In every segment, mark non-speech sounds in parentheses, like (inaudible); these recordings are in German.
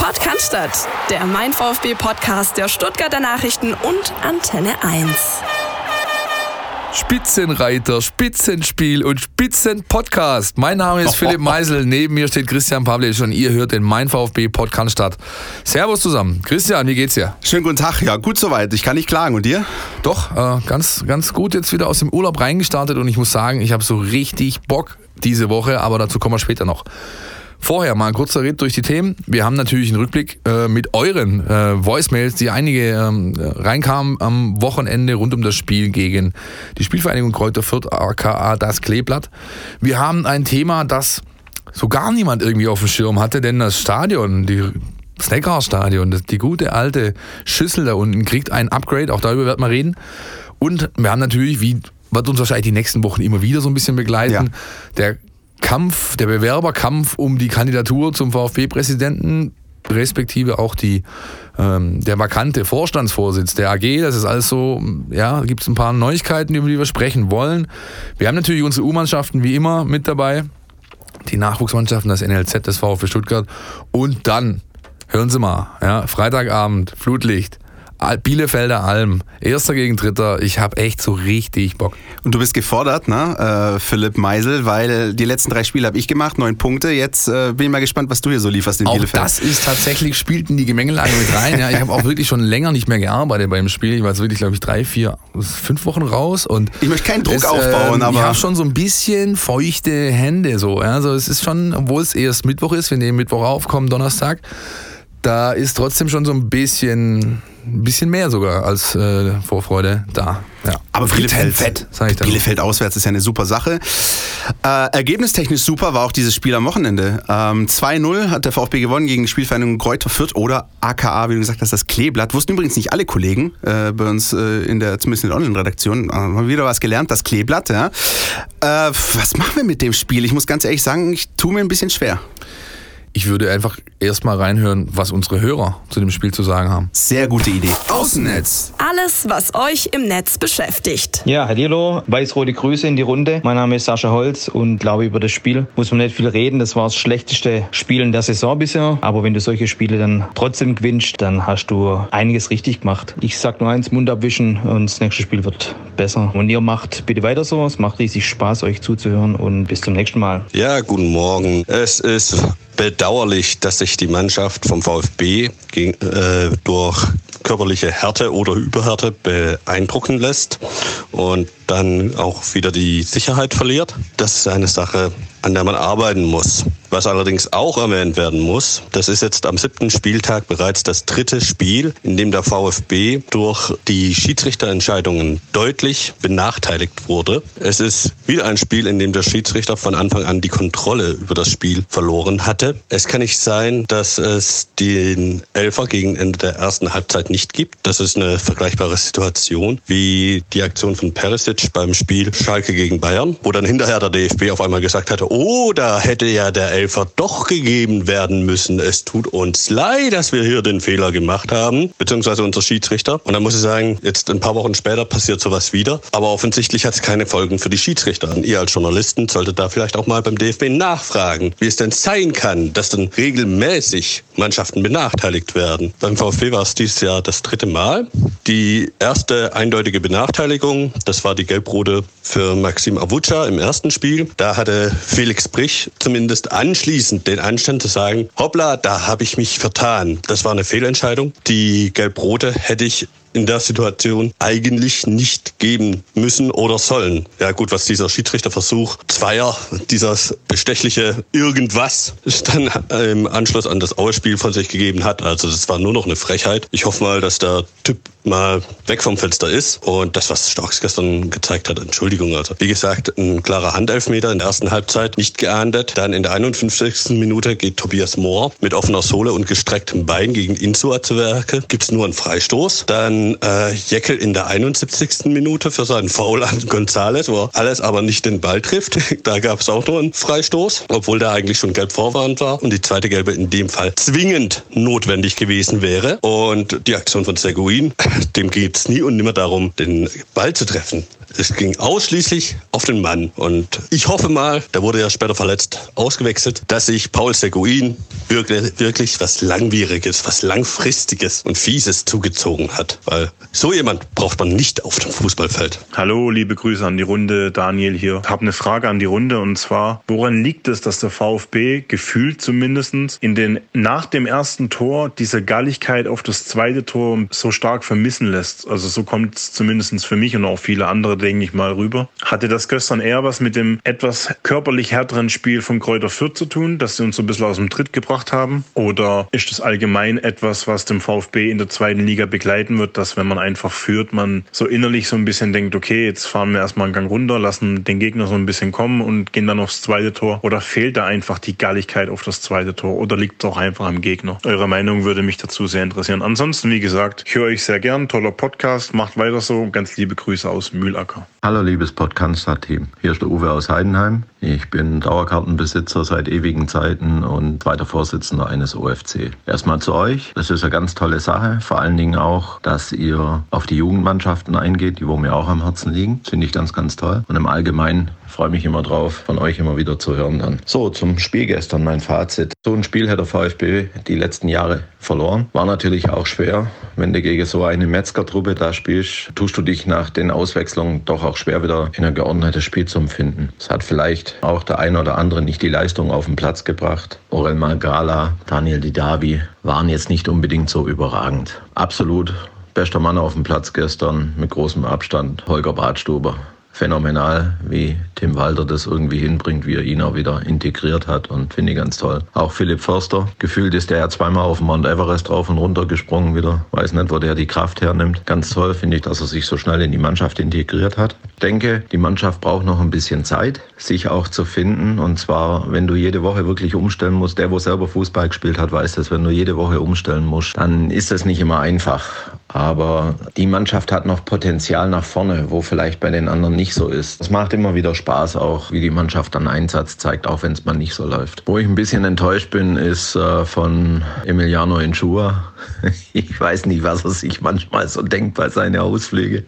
Podcast, der Mein VfB Podcast der Stuttgarter Nachrichten und Antenne 1. Spitzenreiter, Spitzenspiel und Spitzenpodcast. Mein Name ist Philipp Meisel, neben mir steht Christian Pavlic und ihr hört den Mein VfB Podcast statt. Servus zusammen. Christian, wie geht's dir? Schönen guten Tag. Ja, gut soweit. Ich kann nicht klagen. Und dir? Doch, äh, ganz, ganz gut jetzt wieder aus dem Urlaub reingestartet und ich muss sagen, ich habe so richtig Bock diese Woche, aber dazu kommen wir später noch. Vorher mal ein kurzer Ritt durch die Themen. Wir haben natürlich einen Rückblick äh, mit euren äh, Voicemails, die einige ähm, reinkamen am Wochenende rund um das Spiel gegen die Spielvereinigung Kräuter Fürth, aka das Kleeblatt. Wir haben ein Thema, das so gar niemand irgendwie auf dem Schirm hatte, denn das Stadion, die Snackhouse-Stadion, die gute alte Schüssel da unten, kriegt ein Upgrade, auch darüber werden wir reden. Und wir haben natürlich, wie wird uns wahrscheinlich die nächsten Wochen immer wieder so ein bisschen begleiten, ja. der Kampf, der Bewerberkampf um die Kandidatur zum VfB-Präsidenten, respektive auch die, ähm, der vakante Vorstandsvorsitz der AG. Das ist alles so, ja, gibt es ein paar Neuigkeiten, über die wir sprechen wollen. Wir haben natürlich unsere U-Mannschaften wie immer mit dabei, die Nachwuchsmannschaften, das NLZ, das VfB Stuttgart und dann, hören Sie mal, ja, Freitagabend, Flutlicht, Bielefelder Alm, erster gegen dritter. Ich habe echt so richtig Bock. Und du bist gefordert, ne, äh, Philipp Meisel, weil die letzten drei Spiele habe ich gemacht, neun Punkte. Jetzt äh, bin ich mal gespannt, was du hier so lieferst in auch Bielefeld. Das ist tatsächlich, spielt in die Gemengelage mit rein. Ja, ich habe auch wirklich schon länger nicht mehr gearbeitet beim Spiel. Ich war jetzt wirklich, glaube ich, drei, vier, fünf Wochen raus. Und ich möchte keinen Druck es, aufbauen, äh, aber. Ich habe schon so ein bisschen feuchte Hände so. Ja. Also es ist schon, obwohl es erst Mittwoch ist, wir nehmen Mittwoch auf, kommen Donnerstag da ist trotzdem schon so ein bisschen, ein bisschen mehr sogar als äh, Vorfreude da. Ja. Aber Bielefeld, fett, ich dann. Bielefeld auswärts ist ja eine super Sache. Äh, ergebnistechnisch super war auch dieses Spiel am Wochenende. Ähm, 2-0 hat der VfB gewonnen gegen die Spielvereinigung Kräuter Fürth oder AKA, wie du gesagt hast, das Kleeblatt. Wussten übrigens nicht alle Kollegen äh, bei uns äh, in der, zumindest in der Online-Redaktion. Äh, haben wieder was gelernt, das Kleeblatt, ja. Äh, was machen wir mit dem Spiel? Ich muss ganz ehrlich sagen, ich tue mir ein bisschen schwer. Ich würde einfach erstmal reinhören, was unsere Hörer zu dem Spiel zu sagen haben. Sehr gute Idee. Außennetz. Alles, was euch im Netz beschäftigt. Ja, hallo, weiß-rote Grüße in die Runde. Mein Name ist Sascha Holz und glaube über das Spiel muss man nicht viel reden. Das war das schlechteste Spiel in der Saison bisher. Aber wenn du solche Spiele dann trotzdem gewinnst, dann hast du einiges richtig gemacht. Ich sag nur eins, Mund abwischen und das nächste Spiel wird besser. Und ihr macht bitte weiter so. Es macht riesig Spaß, euch zuzuhören und bis zum nächsten Mal. Ja, guten Morgen. Es ist bedauerlich, dass sich die Mannschaft vom VfB gegen, äh, durch körperliche Härte oder Überhärte beeindrucken lässt und dann auch wieder die Sicherheit verliert. Das ist eine Sache, an der man arbeiten muss. Was allerdings auch erwähnt werden muss, das ist jetzt am siebten Spieltag bereits das dritte Spiel, in dem der VfB durch die Schiedsrichterentscheidungen deutlich benachteiligt wurde. Es ist wieder ein Spiel, in dem der Schiedsrichter von Anfang an die Kontrolle über das Spiel verloren hatte. Es kann nicht sein, dass es den Elfer gegen Ende der ersten Halbzeit nicht gibt. Das ist eine vergleichbare Situation wie die Aktion von Perisic beim Spiel Schalke gegen Bayern, wo dann hinterher der DFB auf einmal gesagt hatte, da hätte ja der Elfer doch gegeben werden müssen. Es tut uns leid, dass wir hier den Fehler gemacht haben, beziehungsweise unser Schiedsrichter. Und dann muss ich sagen, jetzt ein paar Wochen später passiert sowas wieder. Aber offensichtlich hat es keine Folgen für die Schiedsrichter. Und ihr als Journalisten solltet da vielleicht auch mal beim DFB nachfragen, wie es denn sein kann, dass dann regelmäßig Mannschaften benachteiligt werden. Beim VfB war es dieses Jahr das dritte Mal. Die erste eindeutige Benachteiligung, das war die gelb-rote für Maxim Avuca im ersten Spiel. Da hatte Felix Brich zumindest anschließend den Anstand zu sagen, hoppla, da habe ich mich vertan. Das war eine Fehlentscheidung. Die gelb-rote hätte ich in der Situation eigentlich nicht geben müssen oder sollen. Ja gut, was dieser Schiedsrichterversuch Zweier, dieses bestechliche Irgendwas, dann im Anschluss an das Ausspiel von sich gegeben hat. Also das war nur noch eine Frechheit. Ich hoffe mal, dass der Typ mal weg vom Fenster ist. Und das, was Starks gestern gezeigt hat, Entschuldigung. Also wie gesagt, ein klarer Handelfmeter in der ersten Halbzeit, nicht geahndet. Dann in der 51. Minute geht Tobias Mohr mit offener Sohle und gestrecktem Bein gegen Insua zu Werke. Gibt es nur einen Freistoß. Dann äh, Jeckel in der 71. Minute für seinen Foul an Gonzales, wo er alles aber nicht den Ball trifft. (laughs) Da gab es auch nur einen Freistoß, obwohl der eigentlich schon gelb vorwarnt war. Und die zweite gelbe in dem Fall zwingend notwendig gewesen wäre. Und die Aktion von Seguin dem geht es nie und nimmer darum, den Ball zu treffen. Es ging ausschließlich auf den Mann. Und ich hoffe mal, der wurde ja später verletzt, ausgewechselt, dass sich Paul Seguin wirklich, wirklich was Langwieriges, was Langfristiges und Fieses zugezogen hat. Weil so jemand braucht man nicht auf dem Fußballfeld. Hallo, liebe Grüße an die Runde. Daniel hier. Ich habe eine Frage an die Runde und zwar, woran liegt es, dass der VfB gefühlt zumindest in den nach dem ersten Tor diese Galligkeit auf das zweite Tor so stark vermissen lässt? Also so kommt es zumindest für mich und auch viele andere, denke ich mal, rüber. Hatte das gestern eher was mit dem etwas körperlich härteren Spiel von Kräuter Fürth zu tun, dass sie uns so ein bisschen aus dem Tritt gebracht haben? Oder ist das allgemein etwas, was dem VfB in der zweiten Liga begleiten wird, dass wenn man einfach führt, man so innerlich so ein bisschen denkt, okay, jetzt fahren wir erstmal einen Gang runter, lassen den Gegner so ein bisschen kommen und gehen dann aufs zweite Tor? Oder fehlt da einfach die Galligkeit auf das zweite Tor? Oder liegt es auch einfach am Gegner? Eure Meinung würde mich dazu sehr interessieren. Ansonsten, wie gesagt, ich höre euch sehr gern. Toller Podcast. Macht weiter so. Ganz liebe Grüße aus Mühlacker. Hallo, liebes Podcast-Team. Hier ist der Uwe aus Heidenheim. Ich bin Dauerkartenbesitzer seit ewigen Zeiten und zweiter Vorsitzender eines OFC. Erstmal zu euch. Das ist eine ganz tolle Sache. Vor allen Dingen auch, dass ihr auf die Jugendmannschaften eingeht, die wo mir auch am Herzen liegen. Finde ich ganz, ganz toll. Und im Allgemeinen freue mich immer drauf, von euch immer wieder zu hören dann. So, zum Spiel gestern mein Fazit. So ein Spiel hat der VfB die letzten Jahre verloren. War natürlich auch schwer. Wenn du gegen so eine Metzger-Truppe da spielst, tust du dich nach den Auswechslungen doch auch schwer wieder in ein geordnetes Spiel zu empfinden. Es hat vielleicht auch der eine oder andere nicht die Leistung auf den Platz gebracht. Orel Magala, Daniel Didavi waren jetzt nicht unbedingt so überragend. Absolut bester Mann auf dem Platz gestern mit großem Abstand, Holger Bratstuber phänomenal, wie Tim Walter das irgendwie hinbringt, wie er ihn auch wieder integriert hat und finde ich ganz toll. Auch Philipp Förster, gefühlt ist der ja zweimal auf Mount Everest drauf und runter gesprungen wieder. Weiß nicht, wo der die Kraft hernimmt. Ganz toll finde ich, dass er sich so schnell in die Mannschaft integriert hat. Ich denke, die Mannschaft braucht noch ein bisschen Zeit, sich auch zu finden. Und zwar, wenn du jede Woche wirklich umstellen musst, der, wo selber Fußball gespielt hat, weiß das, wenn du jede Woche umstellen musst, dann ist das nicht immer einfach. Aber die Mannschaft hat noch Potenzial nach vorne, wo vielleicht bei den anderen nicht so ist. Es macht immer wieder Spaß auch, wie die Mannschaft dann Einsatz zeigt, auch wenn es mal nicht so läuft. Wo ich ein bisschen enttäuscht bin, ist äh, von Emiliano Inchua. (laughs) Ich weiß nicht, was er sich manchmal so denkt bei seinen Ausflügen.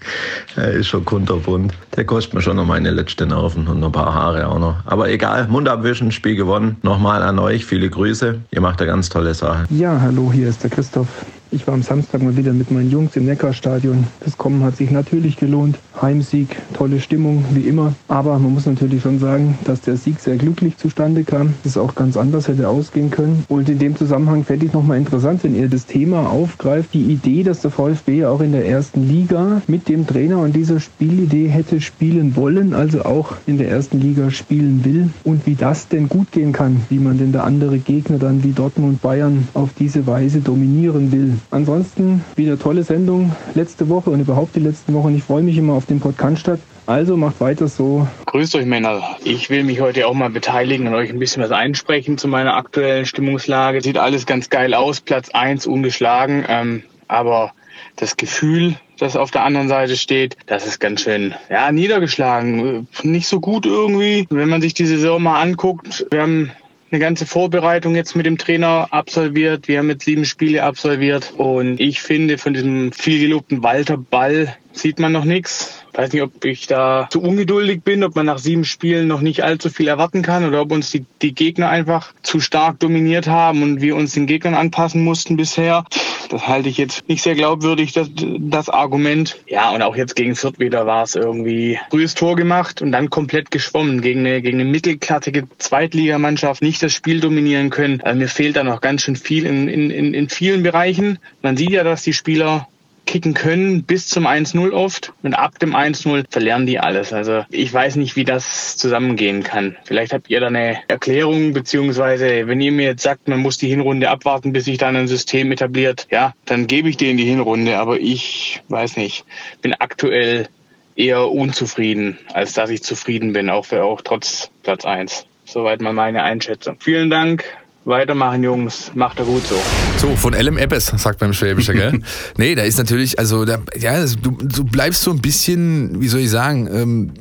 Er ist schon kunterbunt. Der kostet mir schon noch meine letzten Nerven und ein paar Haare auch noch. Aber egal, Mund abwischen, Spiel gewonnen. Nochmal an euch, viele Grüße. Ihr macht eine ganz tolle Sache. Ja, hallo, hier ist der Christoph. Ich war am Samstag mal wieder mit meinen Jungs im Neckarstadion. Das Kommen hat sich natürlich gelohnt. Heimsieg, tolle Stimmung, wie immer. Aber man muss natürlich schon sagen, dass der Sieg sehr glücklich zustande kam. Das auch ganz anders hätte ausgehen können. Und in dem Zusammenhang fände ich nochmal interessant, wenn ihr das Thema aufgreift. Die Idee, dass der VfB auch in der ersten Liga mit dem Trainer und dieser Spielidee hätte spielen wollen, also auch in der ersten Liga spielen will. Und wie das denn gut gehen kann, wie man denn der andere Gegner dann wie Dortmund Bayern auf diese Weise dominieren will. Ansonsten wieder tolle Sendung letzte Woche und überhaupt die letzten Wochen. Ich freue mich immer auf den Podcast. Also macht weiter so. Grüßt euch Männer. Ich will mich heute auch mal beteiligen und euch ein bisschen was einsprechen zu meiner aktuellen Stimmungslage. Sieht alles ganz geil aus. Platz 1 ungeschlagen. Ähm, aber das Gefühl, das auf der anderen Seite steht, das ist ganz schön, ja, niedergeschlagen. Nicht so gut irgendwie. Wenn man sich die Saison mal anguckt, wir haben eine ganze Vorbereitung jetzt mit dem Trainer absolviert. Wir haben jetzt sieben Spiele absolviert und ich finde, von diesem viel gelobten Walter Ball sieht man noch nichts. Weiß nicht, ob ich da zu ungeduldig bin, ob man nach sieben Spielen noch nicht allzu viel erwarten kann oder ob uns die, die Gegner einfach zu stark dominiert haben und wir uns den Gegnern anpassen mussten bisher. Das halte ich jetzt nicht sehr glaubwürdig, das, das Argument. Ja, und auch jetzt gegen Fürth wieder war es irgendwie frühes Tor gemacht und dann komplett geschwommen gegen eine, gegen eine mittelklattige Zweitligamannschaft, nicht das Spiel dominieren können. Also mir fehlt da noch ganz schön viel in, in, in, in vielen Bereichen. Man sieht ja, dass die Spieler kicken können bis zum 1-0 oft und ab dem 1-0 verlernen die alles. Also ich weiß nicht, wie das zusammengehen kann. Vielleicht habt ihr da eine Erklärung, beziehungsweise wenn ihr mir jetzt sagt, man muss die Hinrunde abwarten, bis sich dann ein System etabliert, ja, dann gebe ich denen die Hinrunde, aber ich weiß nicht, bin aktuell eher unzufrieden, als dass ich zufrieden bin, auch für auch trotz Platz 1. Soweit mal meine Einschätzung. Vielen Dank. Weitermachen, Jungs. Macht er gut so. So, von LM Eppes, sagt man im Schwäbischer, gell? (laughs) nee, da ist natürlich, also, da, ja, du, du bleibst so ein bisschen, wie soll ich sagen, ähm,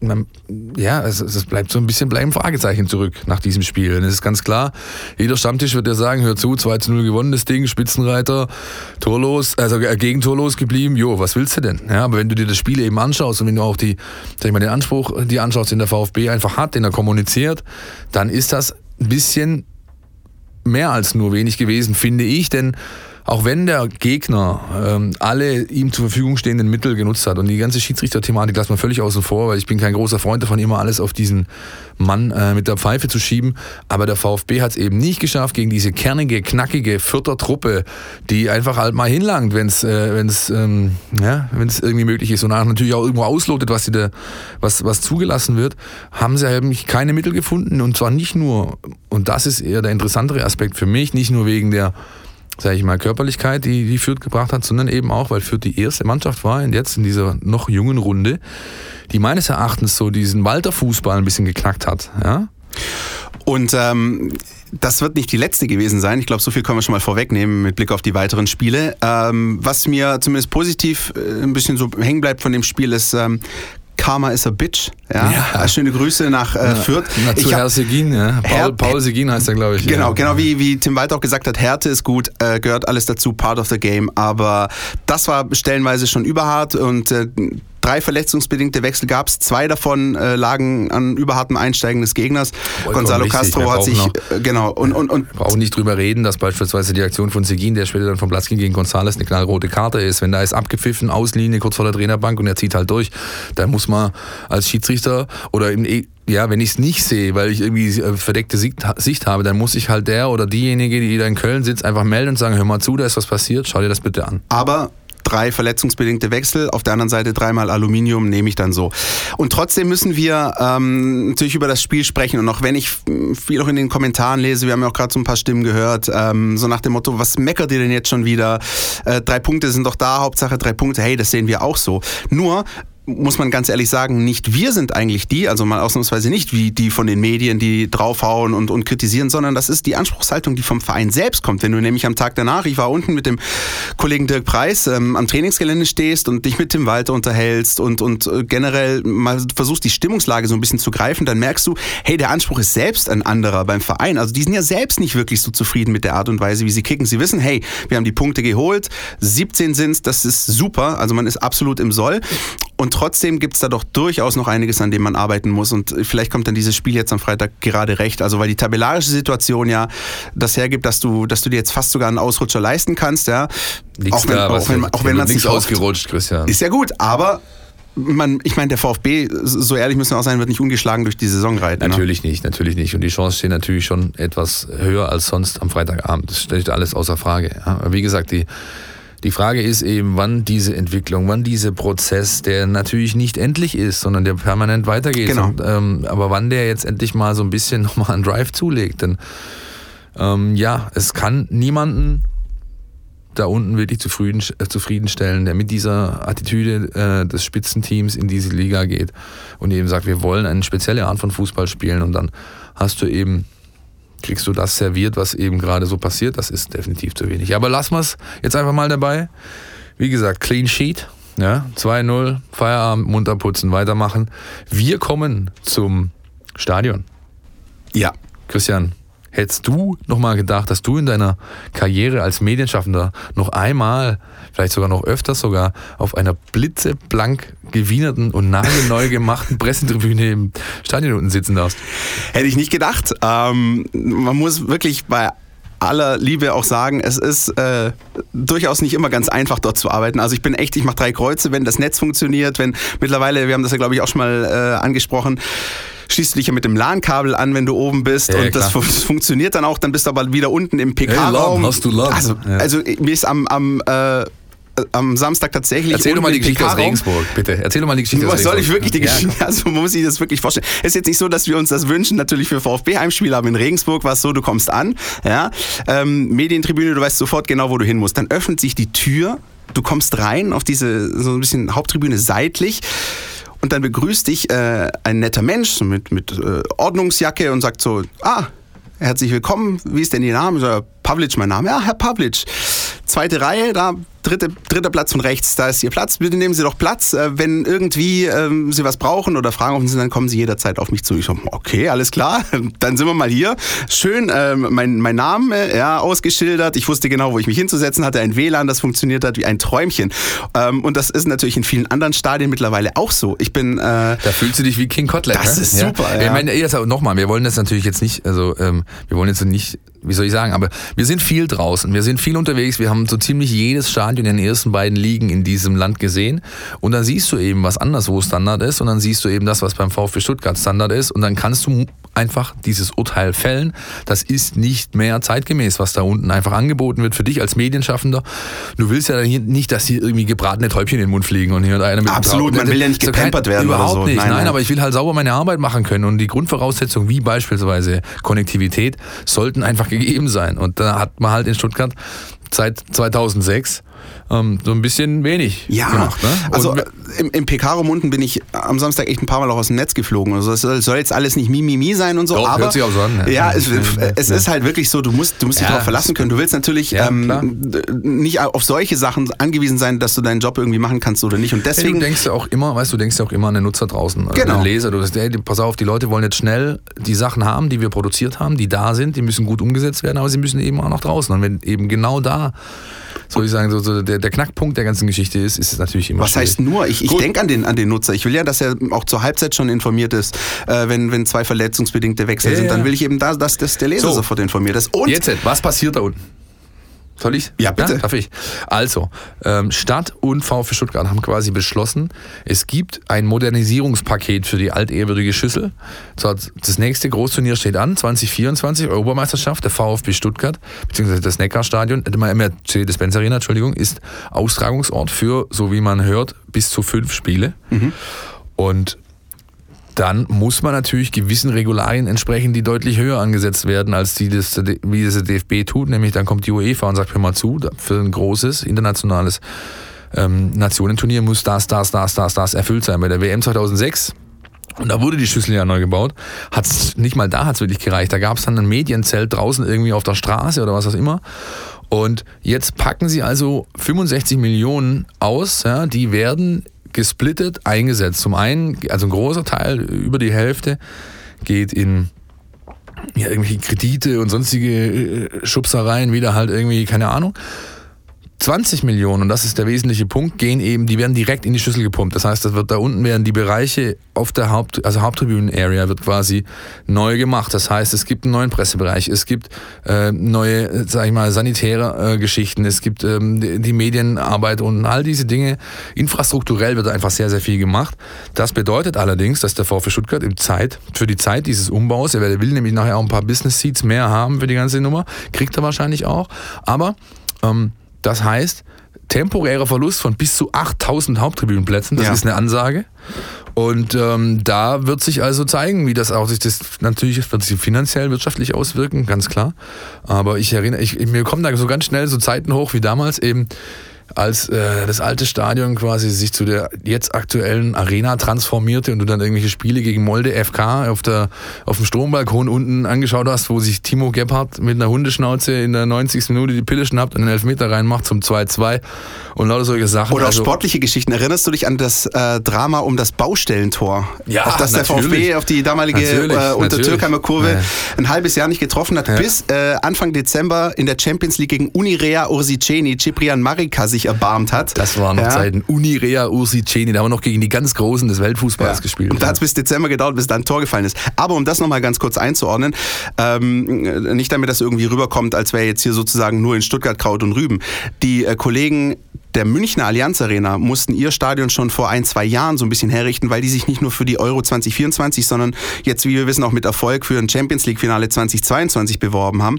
man, ja, es, es bleibt so ein bisschen bleiben Fragezeichen zurück nach diesem Spiel. Und es ist ganz klar, jeder Stammtisch wird ja sagen, hör zu, 2 zu 0 gewonnen, das Ding, Spitzenreiter, torlos, also äh, gegentorlos geblieben, jo, was willst du denn? Ja, aber wenn du dir das Spiel eben anschaust und wenn du auch die, sag ich mal, den Anspruch die anschaust, den der VfB einfach hat, den er kommuniziert, dann ist das ein bisschen mehr als nur wenig gewesen, finde ich, denn auch wenn der Gegner ähm, alle ihm zur Verfügung stehenden Mittel genutzt hat und die ganze Schiedsrichter-Thematik lassen wir völlig außen vor, weil ich bin kein großer Freund davon, immer alles auf diesen Mann äh, mit der Pfeife zu schieben. Aber der VfB hat es eben nicht geschafft gegen diese kernige, knackige Vierter die einfach halt mal hinlangt, wenn es äh, wenn's, ähm, ja, wenn's irgendwie möglich ist. Und auch natürlich auch irgendwo auslotet, was, sie da, was, was zugelassen wird, haben sie eben keine Mittel gefunden. Und zwar nicht nur, und das ist eher der interessantere Aspekt für mich, nicht nur wegen der sage ich mal, Körperlichkeit, die, die Fürth gebracht hat, sondern eben auch, weil Fürth die erste Mannschaft war und jetzt in dieser noch jungen Runde, die meines Erachtens so diesen Walter-Fußball ein bisschen geknackt hat. Ja? Und ähm, das wird nicht die letzte gewesen sein. Ich glaube, so viel können wir schon mal vorwegnehmen mit Blick auf die weiteren Spiele. Ähm, was mir zumindest positiv äh, ein bisschen so hängen bleibt von dem Spiel ist, ähm, Karma is a Bitch. Ja. ja. Schöne Grüße nach äh, Fürth. Na, zu Herr Segin, ja. Paul, Her Paul Segin heißt er, glaube ich. Genau, ja. genau wie, wie Tim Walter auch gesagt hat, Härte ist gut, äh, gehört alles dazu, part of the game. Aber das war stellenweise schon überhart und äh, drei verletzungsbedingte Wechsel gab es. Zwei davon äh, lagen an überhartem Einsteigen des Gegners. Vollkommen Gonzalo richtig. Castro hat sich noch, äh, genau und und und wir brauchen nicht drüber reden, dass beispielsweise die Aktion von Seguin, der später dann vom Platz ging gegen González, eine knallrote Karte ist. Wenn da ist abgepfiffen, Auslinie kurz vor der Trainerbank und er zieht halt durch, dann muss man als Schiedsrichter oder im e ja, wenn ich es nicht sehe, weil ich irgendwie äh, verdeckte Sicht habe, dann muss ich halt der oder diejenige, die da in Köln sitzt, einfach melden und sagen, hör mal zu, da ist was passiert, schau dir das bitte an. Aber drei verletzungsbedingte Wechsel, auf der anderen Seite dreimal Aluminium nehme ich dann so. Und trotzdem müssen wir ähm, natürlich über das Spiel sprechen und auch wenn ich viel auch in den Kommentaren lese, wir haben ja auch gerade so ein paar Stimmen gehört, ähm, so nach dem Motto, was meckert ihr denn jetzt schon wieder? Äh, drei Punkte sind doch da, Hauptsache drei Punkte, hey, das sehen wir auch so. Nur muss man ganz ehrlich sagen, nicht wir sind eigentlich die, also mal ausnahmsweise nicht wie die von den Medien, die draufhauen und, und kritisieren, sondern das ist die Anspruchshaltung, die vom Verein selbst kommt. Wenn du nämlich am Tag danach, ich war unten mit dem Kollegen Dirk Preis ähm, am Trainingsgelände stehst und dich mit Tim Walter unterhältst und, und äh, generell mal versuchst, die Stimmungslage so ein bisschen zu greifen, dann merkst du, hey, der Anspruch ist selbst ein anderer beim Verein. Also die sind ja selbst nicht wirklich so zufrieden mit der Art und Weise, wie sie kicken. Sie wissen, hey, wir haben die Punkte geholt, 17 sind das ist super, also man ist absolut im Soll. Und trotzdem gibt es da doch durchaus noch einiges, an dem man arbeiten muss. Und vielleicht kommt dann dieses Spiel jetzt am Freitag gerade recht. Also weil die tabellarische Situation ja das hergibt, dass du, dass du dir jetzt fast sogar einen Ausrutscher leisten kannst. Ja. auch wenn, da, auch wenn, auch wenn man es nicht ausgerutscht, Christian. Ist ja gut, aber man, ich meine, der VfB, so ehrlich müssen wir auch sein, wird nicht ungeschlagen durch die Saison reiten. Ne? Natürlich ne? nicht, natürlich nicht. Und die Chancen stehen natürlich schon etwas höher als sonst am Freitagabend. Das stellt alles außer Frage. Ja. Aber wie gesagt, die die Frage ist eben, wann diese Entwicklung, wann dieser Prozess, der natürlich nicht endlich ist, sondern der permanent weitergeht. Genau. Und, ähm, aber wann der jetzt endlich mal so ein bisschen (laughs) nochmal einen Drive zulegt. Denn ähm, ja, es kann niemanden da unten wirklich zufrieden, äh, zufriedenstellen, der mit dieser Attitüde äh, des Spitzenteams in diese Liga geht und eben sagt, wir wollen eine spezielle Art von Fußball spielen und dann hast du eben kriegst du das serviert, was eben gerade so passiert. Das ist definitiv zu wenig. Aber lassen wir es jetzt einfach mal dabei. Wie gesagt, Clean Sheet. Ja, 2-0, Feierabend, munter putzen, weitermachen. Wir kommen zum Stadion. Ja. Christian, Hättest du nochmal gedacht, dass du in deiner Karriere als Medienschaffender noch einmal, vielleicht sogar noch öfters sogar, auf einer blitzeblank gewienerten und nagelneu (laughs) gemachten Pressetribüne im Stadion unten sitzen darfst? Hätte ich nicht gedacht. Ähm, man muss wirklich bei aller Liebe auch sagen, es ist äh, durchaus nicht immer ganz einfach dort zu arbeiten. Also ich bin echt, ich mache drei Kreuze, wenn das Netz funktioniert, wenn mittlerweile, wir haben das ja glaube ich auch schon mal äh, angesprochen, schließt du dich ja mit dem LAN-Kabel an, wenn du oben bist ja, und das funktioniert dann auch, dann bist du aber wieder unten im PK-Raum. Hey, hast du LAN? Also, ja. also mir ist am, am äh, am Samstag tatsächlich. Erzähl doch mal die Geschichte aus Regensburg, bitte. Erzähl doch mal die Geschichte Was soll ich wirklich die Geschichte? Ja, also man muss sich das wirklich vorstellen. Es ist jetzt nicht so, dass wir uns das wünschen, natürlich für VfB-Heimspiele, aber in Regensburg war es so, du kommst an, ja, ähm, Medientribüne, du weißt sofort genau, wo du hin musst. Dann öffnet sich die Tür, du kommst rein auf diese so ein bisschen Haupttribüne seitlich und dann begrüßt dich äh, ein netter Mensch mit, mit äh, Ordnungsjacke und sagt so, ah, herzlich willkommen, wie ist denn Ihr Name? So, Pavlic mein Name. Ja, Herr Pavlic. Zweite Reihe, da dritte, dritter Platz von rechts, da ist Ihr Platz. Bitte nehmen Sie doch Platz. Äh, wenn irgendwie ähm, Sie was brauchen oder Fragen offen sind, dann kommen Sie jederzeit auf mich zu. Ich so, okay, alles klar, (laughs) dann sind wir mal hier. Schön, ähm, mein, mein Name ja, ausgeschildert. Ich wusste genau, wo ich mich hinzusetzen hatte. Ein WLAN, das funktioniert hat wie ein Träumchen. Ähm, und das ist natürlich in vielen anderen Stadien mittlerweile auch so. Ich bin. Äh, da fühlst du dich wie King Kotlet. Das ne? ist super. Ja. Ich meine, nochmal, wir wollen das natürlich jetzt nicht, also ähm, wir wollen jetzt nicht wie soll ich sagen, aber wir sind viel draußen, wir sind viel unterwegs, wir haben so ziemlich jedes Stadion in den ersten beiden Ligen in diesem Land gesehen. Und dann siehst du eben, was anderswo Standard ist und dann siehst du eben das, was beim VfB Stuttgart Standard ist. Und dann kannst du einfach dieses Urteil fällen. Das ist nicht mehr zeitgemäß, was da unten einfach angeboten wird für dich als Medienschaffender. Du willst ja nicht, dass hier irgendwie gebratene Täubchen in den Mund fliegen und hier einer mit Absolut, man will ja nicht gepampert werden überhaupt oder so. nicht. Nein, Nein, nein, nein. aber ich will halt sauber meine Arbeit machen können und die Grundvoraussetzungen wie beispielsweise Konnektivität sollten einfach gegeben sein. Und da hat man halt in Stuttgart seit 2006 ähm, so ein bisschen wenig Ja, gemacht. Ne? also Und- im, im PK-Raum unten bin ich am Samstag echt ein paar Mal auch aus dem Netz geflogen. Also es soll, jetzt alles nicht Mimimi sein und so, Doch, aber hört sich auch so an, ja. ja, es, Ja. es ist halt wirklich so, du musst, du musst dich Ja, darauf verlassen können. Du willst natürlich Ja, ähm, nicht auf solche Sachen angewiesen sein, dass du deinen Job irgendwie machen kannst oder nicht. Und Hey, deswegen du denkst ja auch immer, weißt du, denkst ja auch immer an den Nutzer draußen, also Genau. den Leser. Du sagst, hey, pass auf, die Leute wollen jetzt schnell die Sachen haben, die wir produziert haben, die da sind, die müssen gut umgesetzt werden, aber sie müssen eben auch noch draußen. Und wenn eben genau da, soll ich sagen, so, so der, der Knackpunkt der ganzen Geschichte ist, ist es natürlich immer Was schwierig. heißt nur? Ich, ich denke an den, an den Nutzer. Ich will ja, dass er auch zur Halbzeit schon informiert ist, äh, wenn, wenn zwei verletzungsbedingte Wechsel Ja, sind. Dann will ich eben da, dass, dass der Leser So. sofort informiert ist. Und Jetzt, was passiert da unten? Soll ich? Ja, bitte. darf ich? Also, ähm, Stadt und VfB Stuttgart haben quasi beschlossen, es gibt ein Modernisierungspaket für die altehrwürdige Schüssel. Das nächste Großturnier steht an, 2024, Europameisterschaft, der VfB Stuttgart, beziehungsweise das Neckarstadion, äh, Mercedes-Benz Arena, Entschuldigung, ist Austragungsort für, so wie man hört, bis zu fünf Spiele. Und dann muss man natürlich gewissen Regularien entsprechen, die deutlich höher angesetzt werden, als die, das, wie das der DFB tut. Nämlich dann kommt die UEFA und sagt, hör mal zu, für ein großes internationales ähm, Nationenturnier muss das, das, das, das, das erfüllt sein. Bei der WM 2006 und da wurde die Schüssel ja neu gebaut. Hat's nicht mal da hat's wirklich gereicht. Da gab es dann ein Medienzelt draußen irgendwie auf der Straße oder was auch immer. Und jetzt packen sie also 65 Millionen aus. Ja, die werden gesplittet eingesetzt. Zum einen, also ein großer Teil, über die Hälfte, geht in ja, irgendwelche Kredite und sonstige äh, Schubsereien, wieder halt irgendwie, keine Ahnung. 20 Millionen, und das ist der wesentliche Punkt, gehen eben, die werden direkt in die Schüssel gepumpt. Das heißt, das wird da unten werden die Bereiche auf der Haupt, also Haupttribünen-Area wird quasi neu gemacht. Das heißt, es gibt einen neuen Pressebereich, es gibt äh, neue, sag ich mal, sanitäre äh, Geschichten, es gibt ähm, die, die Medienarbeit und all diese Dinge. Infrastrukturell wird einfach sehr, sehr viel gemacht. Das bedeutet allerdings, dass der VfB Stuttgart im Zeit, für die Zeit dieses Umbaus, er will nämlich nachher auch ein paar Business Seats mehr haben für die ganze Nummer, kriegt er wahrscheinlich auch, aber ähm, das heißt, temporärer Verlust von bis zu 8000 Haupttribünenplätzen, das Ja. ist eine Ansage. Und ähm, da wird sich also zeigen, wie das auch sich das natürlich wird sich finanziell wirtschaftlich auswirken, ganz klar. Aber ich erinnere, ich, mir kommen da so ganz schnell so Zeiten hoch wie damals eben als äh, das alte Stadion quasi sich zu der jetzt aktuellen Arena transformierte und du dann irgendwelche Spiele gegen Molde FK auf, der, auf dem Strombalkon unten angeschaut hast, wo sich Timo Gebhardt mit einer Hundeschnauze in der 90. Minute die Pille schnappt und einen Elfmeter reinmacht zum 2-2 und lauter solche Sachen. Oder auch Also- sportliche Geschichten. Erinnerst du dich an das äh, Drama um das Baustellentor? Ja, auf das der natürlich. VfB auf die damalige Natürlich, äh, Untertürkheimer. Kurve Ja. ein halbes Jahr nicht getroffen hat, Ja. bis äh, Anfang Dezember in der Champions League gegen Unirea Ursiceni Ciprian Marika sich erbarmt hat. Das waren noch Ja. Zeiten. Unirea, Ursiceni, da haben wir noch gegen die ganz Großen des Weltfußballs Ja. gespielt. Und da hat es bis Dezember gedauert, bis da ein Tor gefallen ist. Aber um das nochmal ganz kurz einzuordnen, ähm, nicht damit das irgendwie rüberkommt, als wäre jetzt hier sozusagen nur in Stuttgart Kraut und Rüben. Die äh, Kollegen der Münchner Allianz Arena mussten ihr Stadion schon vor ein, zwei Jahren so ein bisschen herrichten, weil die sich nicht nur für die Euro 2024, sondern jetzt, wie wir wissen, auch mit Erfolg für ein Champions League Finale 2022 beworben haben.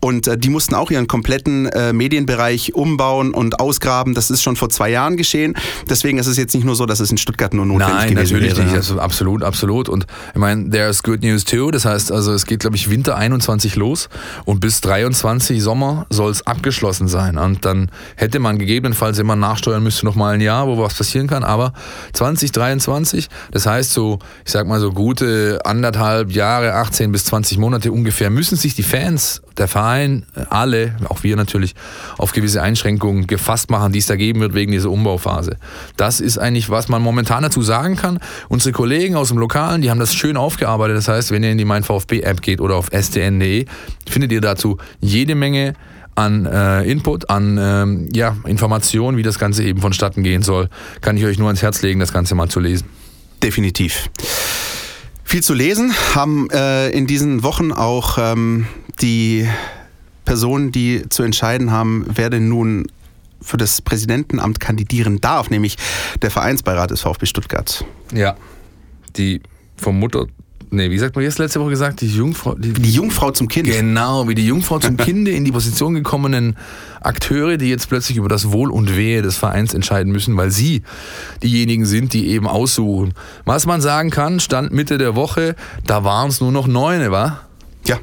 Und äh, die mussten auch ihren kompletten äh, Medienbereich umbauen und ausgraben. Das ist schon vor zwei Jahren geschehen. Deswegen ist es jetzt nicht nur so, dass es in Stuttgart nur notwendig Nein, gewesen natürlich wäre. nicht. Also absolut, absolut. Und ich meine, there's good news too. Das heißt, also es geht, glaube ich, Winter 21 los und bis 23 Sommer soll es abgeschlossen sein. Und dann hätte man gegebenenfalls falls jemand nachsteuern müsste, noch mal ein Jahr, wo was passieren kann. Aber 2023, das heißt so, ich sag mal so gute anderthalb Jahre, 18 bis 20 Monate ungefähr, müssen sich die Fans, der Verein, alle, auch wir natürlich, auf gewisse Einschränkungen gefasst machen, die es da geben wird wegen dieser Umbauphase. Das ist eigentlich, was man momentan dazu sagen kann. Unsere Kollegen aus dem Lokalen, die haben das schön aufgearbeitet. Das heißt, wenn ihr in die Mein VfB App geht oder auf stn.de, findet ihr dazu jede Menge an äh, Input, an ähm, ja, Informationen, wie das Ganze eben vonstatten gehen soll, kann ich euch nur ans Herz legen, das Ganze mal zu lesen. Definitiv. Viel zu lesen haben äh, in diesen Wochen auch ähm, die Personen, die zu entscheiden haben, wer denn nun für das Präsidentenamt kandidieren darf, nämlich der Vereinsbeirat des VfB Stuttgart. Ja, die vom Mutter nee, wie sagt man jetzt letzte Woche gesagt, die Jungfrau. Die, die Jungfrau zum Kind. Genau, wie die Jungfrau zum Kinde in die Position gekommenen Akteure, die jetzt plötzlich über das Wohl und Wehe des Vereins entscheiden müssen, weil sie diejenigen sind, die eben aussuchen. Was man sagen kann, stand Mitte der Woche, da waren es nur noch neune, wa? Ja.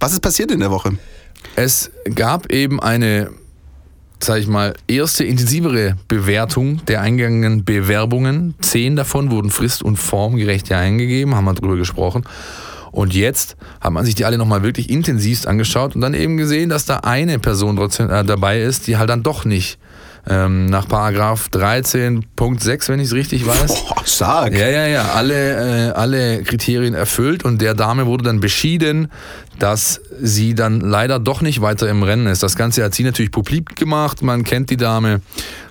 Was ist passiert in der Woche? Es gab eben eine sage ich mal, erste intensivere Bewertung der eingegangenen Bewerbungen. Zehn davon wurden frist- und formgerecht eingegeben, haben wir drüber gesprochen. Und jetzt hat man sich die alle nochmal wirklich intensivst angeschaut und dann eben gesehen, dass da eine Person trotzdem äh, dabei ist, die halt dann doch nicht ähm, nach Paragraph 13.6, wenn ich es richtig weiß. Boah, stark. Ja, ja, ja, alle, äh, alle Kriterien erfüllt und der Dame wurde dann beschieden, dass sie dann leider doch nicht weiter im Rennen ist. Das Ganze hat sie natürlich publik gemacht, man kennt die Dame,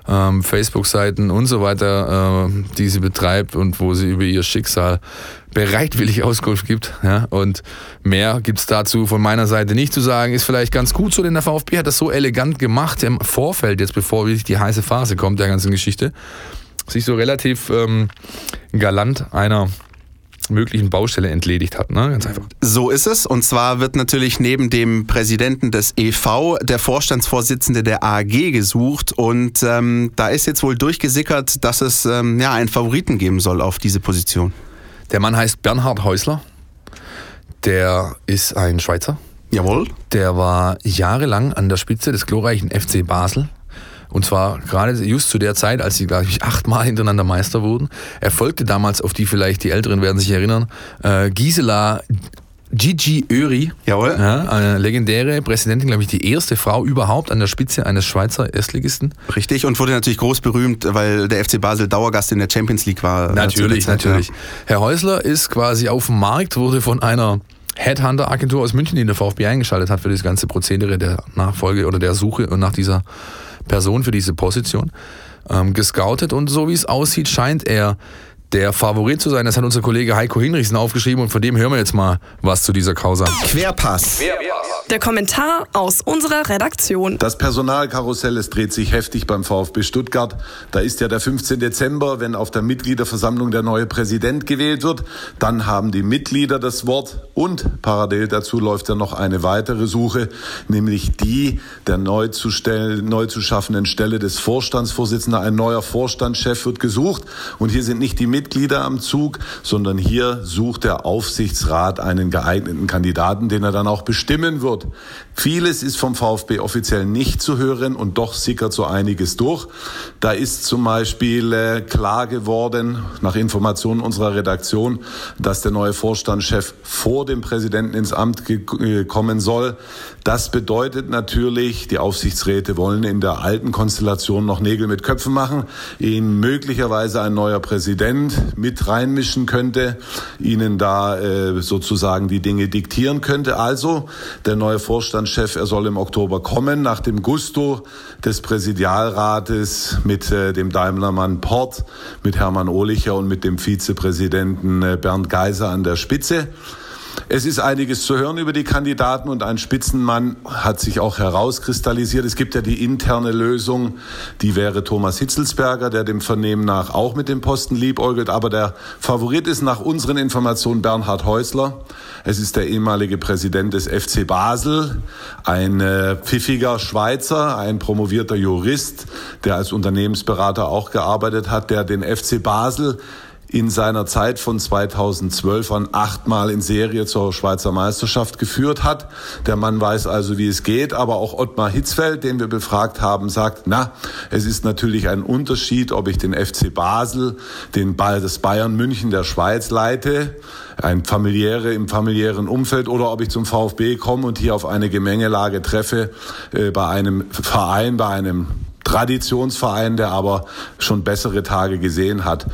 ähm, Facebook-Seiten und so weiter, äh, die sie betreibt und wo sie über ihr Schicksal bereitwillig Auskunft gibt. Ja? Und mehr gibt es dazu von meiner Seite nicht zu sagen. Ist vielleicht ganz gut so, denn der VfB hat das so elegant gemacht im Vorfeld, jetzt bevor wirklich die heiße Phase kommt der ganzen Geschichte, sich so relativ ähm, galant einer möglichen Baustelle entledigt hat. Ne? Ganz einfach. So ist es. Und zwar wird natürlich neben dem Präsidenten des EV der Vorstandsvorsitzende der AG gesucht. Und ähm, da ist jetzt wohl durchgesickert, dass es ähm, ja, einen Favoriten geben soll auf diese Position. Der Mann heißt Bernhard Häusler. Der ist ein Schweizer. Jawohl. Der war jahrelang an der Spitze des glorreichen FC Basel. Und zwar gerade just zu der Zeit, als sie, glaube ich, achtmal hintereinander Meister wurden. Er folgte damals, auf die vielleicht die Älteren werden sich erinnern, äh, Gisela Gigi Öri. Jawohl. Ja, eine legendäre Präsidentin, glaube ich, die erste Frau überhaupt an der Spitze eines Schweizer Erstligisten. Richtig, und wurde natürlich groß berühmt, weil der FC Basel Dauergast in der Champions League war. Äh, natürlich, Zeit, natürlich. Ja. Herr Häusler ist quasi auf dem Markt, wurde von einer Headhunter-Agentur aus München, die in der VfB eingeschaltet hat für das ganze Prozedere der Nachfolge oder der Suche nach dieser Person für diese Position ähm, gescoutet und so wie es aussieht, scheint er der Favorit zu sein. Das hat unser Kollege Heiko Hinrichsen aufgeschrieben und von dem hören wir jetzt mal was zu dieser Causa. Querpass. Der Kommentar aus unserer Redaktion. Das Personalkarussell, es dreht sich heftig beim VfB Stuttgart. Da ist ja der 15. Dezember, wenn auf der Mitgliederversammlung der neue Präsident gewählt wird. Dann haben die Mitglieder das Wort und parallel dazu läuft ja noch eine weitere Suche, nämlich die der neu zu, stellen, neu zu schaffenden Stelle des Vorstandsvorsitzenden. Ein neuer Vorstandschef wird gesucht und hier sind nicht die Mitglieder am Zug, sondern hier sucht der Aufsichtsrat einen geeigneten Kandidaten, den er dann auch bestimmen wird. road Vieles ist vom VfB offiziell nicht zu hören und doch sickert so einiges durch. Da ist zum Beispiel äh, klar geworden, nach Informationen unserer Redaktion, dass der neue Vorstandschef vor dem Präsidenten ins Amt kommen soll. Das bedeutet natürlich, die Aufsichtsräte wollen in der alten Konstellation noch Nägel mit Köpfen machen, ihnen möglicherweise ein neuer Präsident mit reinmischen könnte, ihnen da äh, sozusagen die Dinge diktieren könnte. Also der neue Vorstandschef, er soll im Oktober kommen, nach dem Gusto des Präsidialrates mit äh, dem Daimlermann Port, mit Hermann Ohlicher und mit dem Vizepräsidenten äh, Bernd Geiser an der Spitze. Es ist einiges zu hören über die Kandidaten und ein Spitzenmann hat sich auch herauskristallisiert. Es gibt ja die interne Lösung, die wäre Thomas Hitzelsberger, der dem Vernehmen nach auch mit dem Posten liebäugelt. Aber der Favorit ist nach unseren Informationen Bernhard Häusler. Es ist der ehemalige Präsident des FC Basel, ein äh, pfiffiger Schweizer, ein promovierter Jurist, der als Unternehmensberater auch gearbeitet hat, der den FC Basel in seiner Zeit von 2012 an achtmal in Serie zur Schweizer Meisterschaft geführt hat. Der Mann weiß also, wie es geht, aber auch Ottmar Hitzfeld, den wir befragt haben, sagt, na, es ist natürlich ein Unterschied, ob ich den FC Basel, den Ball des Bayern München der Schweiz leite, ein familiäre im familiären Umfeld oder ob ich zum VfB komme und hier auf eine Gemengelage treffe äh, bei einem Verein, bei einem Traditionsverein, der aber schon bessere Tage gesehen hat.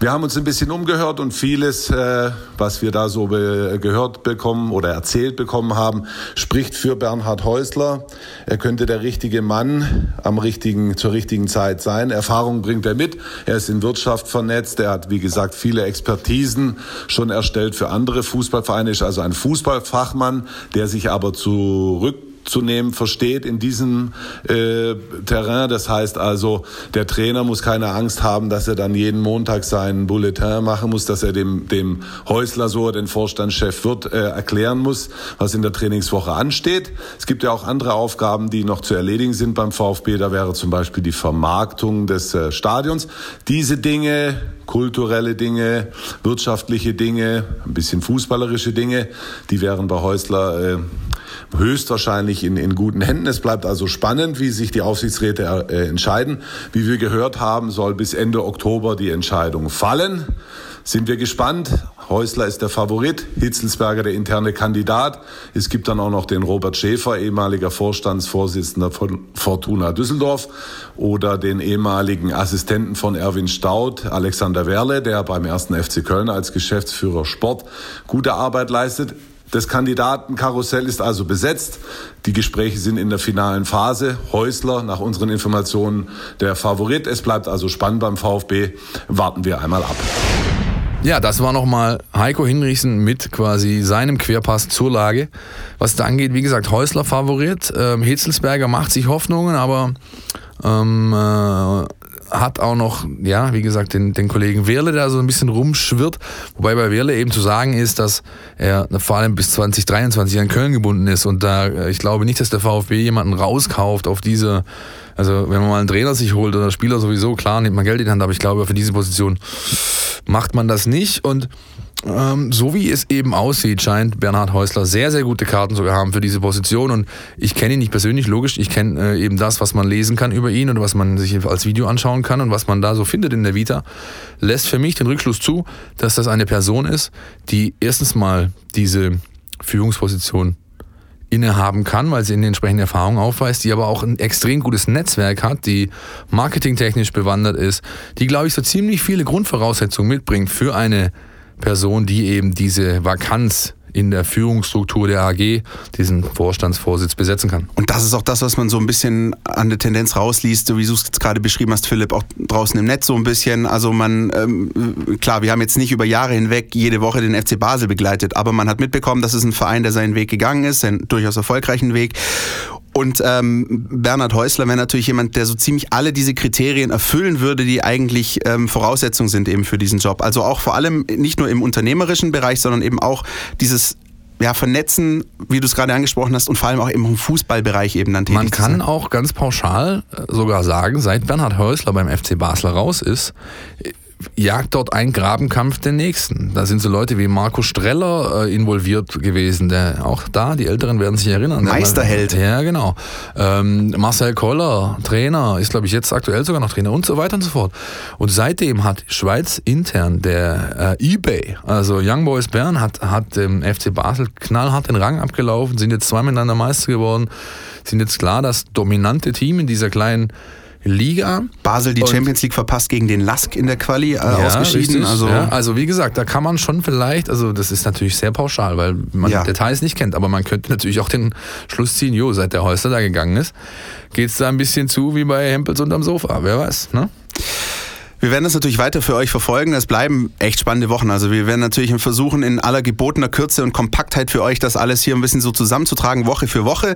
Wir haben uns ein bisschen umgehört und vieles, äh, was wir da so be gehört bekommen oder erzählt bekommen haben, spricht für Bernhard Häusler. Er könnte der richtige Mann am richtigen, zur richtigen Zeit sein. Erfahrung bringt er mit. Er ist in Wirtschaft vernetzt. Er hat, wie gesagt, viele Expertisen schon erstellt für andere Fußballvereine. Ist also ein Fußballfachmann, der sich aber zurück zu nehmen versteht in diesem äh, Terrain. Das heißt also, der Trainer muss keine Angst haben, dass er dann jeden Montag seinen Bulletin machen muss, dass er dem, dem Häusler, so den Vorstandschef wird, äh, erklären muss, was in der Trainingswoche ansteht. Es gibt ja auch andere Aufgaben, die noch zu erledigen sind beim VfB. Da wäre zum Beispiel die Vermarktung des äh, Stadions. Diese Dinge kulturelle Dinge, wirtschaftliche Dinge, ein bisschen fußballerische Dinge, die wären bei Häusler äh, höchstwahrscheinlich in, in guten Händen. Es bleibt also spannend, wie sich die Aufsichtsräte äh, entscheiden. Wie wir gehört haben, soll bis Ende Oktober die Entscheidung fallen. Sind wir gespannt. Häusler ist der Favorit, Hitzelsberger der interne Kandidat. Es gibt dann auch noch den Robert Schäfer, ehemaliger Vorstandsvorsitzender von Fortuna Düsseldorf oder den ehemaligen Assistenten von Erwin Staud, Alexander Werle, der beim ersten FC Köln als Geschäftsführer Sport gute Arbeit leistet. Das Kandidatenkarussell ist also besetzt. Die Gespräche sind in der finalen Phase. Häusler, nach unseren Informationen, der Favorit. Es bleibt also spannend beim VfB. Warten wir einmal ab. Ja, das war nochmal Heiko Hinrichsen mit quasi seinem Querpass zur Lage. Was da angeht, wie gesagt, Häusler Favorit. Ähm, Hitzelsberger macht sich Hoffnungen, aber ähm, äh, hat auch noch, ja, wie gesagt, den, den Kollegen Werle, der so ein bisschen rumschwirrt. Wobei bei Werle eben zu sagen ist, dass er vor allem bis 2023 an Köln gebunden ist. Und da, äh, ich glaube nicht, dass der VfB jemanden rauskauft auf diese, also wenn man mal einen Trainer sich holt oder Spieler sowieso, klar, nimmt man Geld in die Hand, aber ich glaube, für diese Position macht man das nicht. Und ähm, so wie es eben aussieht, scheint Bernhard Häusler sehr, sehr gute Karten zu haben für diese Position. Und ich kenne ihn nicht persönlich, logisch. Ich kenne äh, eben das, was man lesen kann über ihn und was man sich als Video anschauen kann und was man da so findet in der Vita. Lässt für mich den Rückschluss zu, dass das eine Person ist, die erstens mal diese Führungsposition innehaben kann, weil sie in den entsprechenden Erfahrungen aufweist, die aber auch ein extrem gutes Netzwerk hat, die marketingtechnisch bewandert ist, die, glaube ich, so ziemlich viele Grundvoraussetzungen mitbringt für eine Person, die eben diese Vakanz in der Führungsstruktur der AG diesen Vorstandsvorsitz besetzen kann. Und das ist auch das, was man so ein bisschen an der Tendenz rausliest, so wie du es jetzt gerade beschrieben hast, Philipp, auch draußen im Netz so ein bisschen. Also man, ähm, klar, wir haben jetzt nicht über Jahre hinweg jede Woche den FC Basel begleitet, aber man hat mitbekommen, dass es ein Verein, der seinen Weg gegangen ist, einen durchaus erfolgreichen Weg. Und ähm, Bernhard Häusler wäre natürlich jemand, der so ziemlich alle diese Kriterien erfüllen würde, die eigentlich ähm, Voraussetzungen sind eben für diesen Job. Also auch vor allem nicht nur im unternehmerischen Bereich, sondern eben auch dieses ja, vernetzen, wie du es gerade angesprochen hast, und vor allem auch im Fußballbereich eben dann tätig Man kann auch ganz pauschal äh, sogar sagen, seit Bernhard Häusler beim FC Basler raus ist, jagt dort ein Grabenkampf den nächsten. Da sind so Leute wie Marco Streller äh, involviert gewesen, der auch da, die Älteren werden sich erinnern. Meisterheld. Ja, genau. Ähm, Marcel Koller, Trainer, ist glaube ich jetzt aktuell sogar noch Trainer und so weiter und so fort. Und seitdem hat Schweiz intern der äh, eBay, also Young Boys Bern, hat, hat dem FC Basel knallhart den Rang abgelaufen, sind jetzt zwei miteinander Meister geworden, sind jetzt klar das dominante Team in dieser kleinen Liga. Basel die und Champions League verpasst gegen den Lask in der Quali äh, ja, ausgeschieden. also, ja. also wie gesagt, da kann man schon vielleicht, also das ist natürlich sehr pauschal, weil man ja. Details nicht kennt, aber man könnte natürlich auch den Schluss ziehen, jo, seit der Häusler da gegangen ist, geht es da ein bisschen zu wie bei Hempels unterm Sofa, wer weiß, ne? Wir werden das natürlich weiter für euch verfolgen. Es bleiben echt spannende Wochen. Also wir werden natürlich versuchen, in aller gebotener Kürze und Kompaktheit für euch das alles hier ein bisschen so zusammenzutragen, Woche für Woche.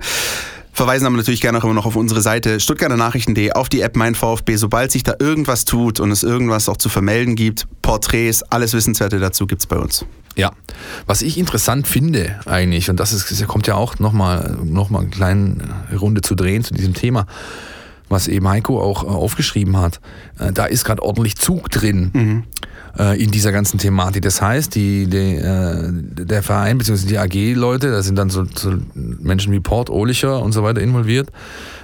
Verweisen aber natürlich gerne auch immer noch auf unsere Seite stuttgarter Nachrichten.de, auf die App Mein VfB. Sobald sich da irgendwas tut und es irgendwas auch zu vermelden gibt, Porträts, alles Wissenswerte dazu gibt es bei uns. Ja, was ich interessant finde eigentlich, und das ist, kommt ja auch nochmal noch mal eine kleine Runde zu drehen zu diesem Thema, was eben Heiko auch äh, aufgeschrieben hat, äh, da ist gerade ordentlich Zug drin. Mhm in dieser ganzen Thematik. Das heißt, die, die, äh, der Verein bzw. die AG-Leute, da sind dann so, so, Menschen wie Port, Ohlicher und so weiter involviert,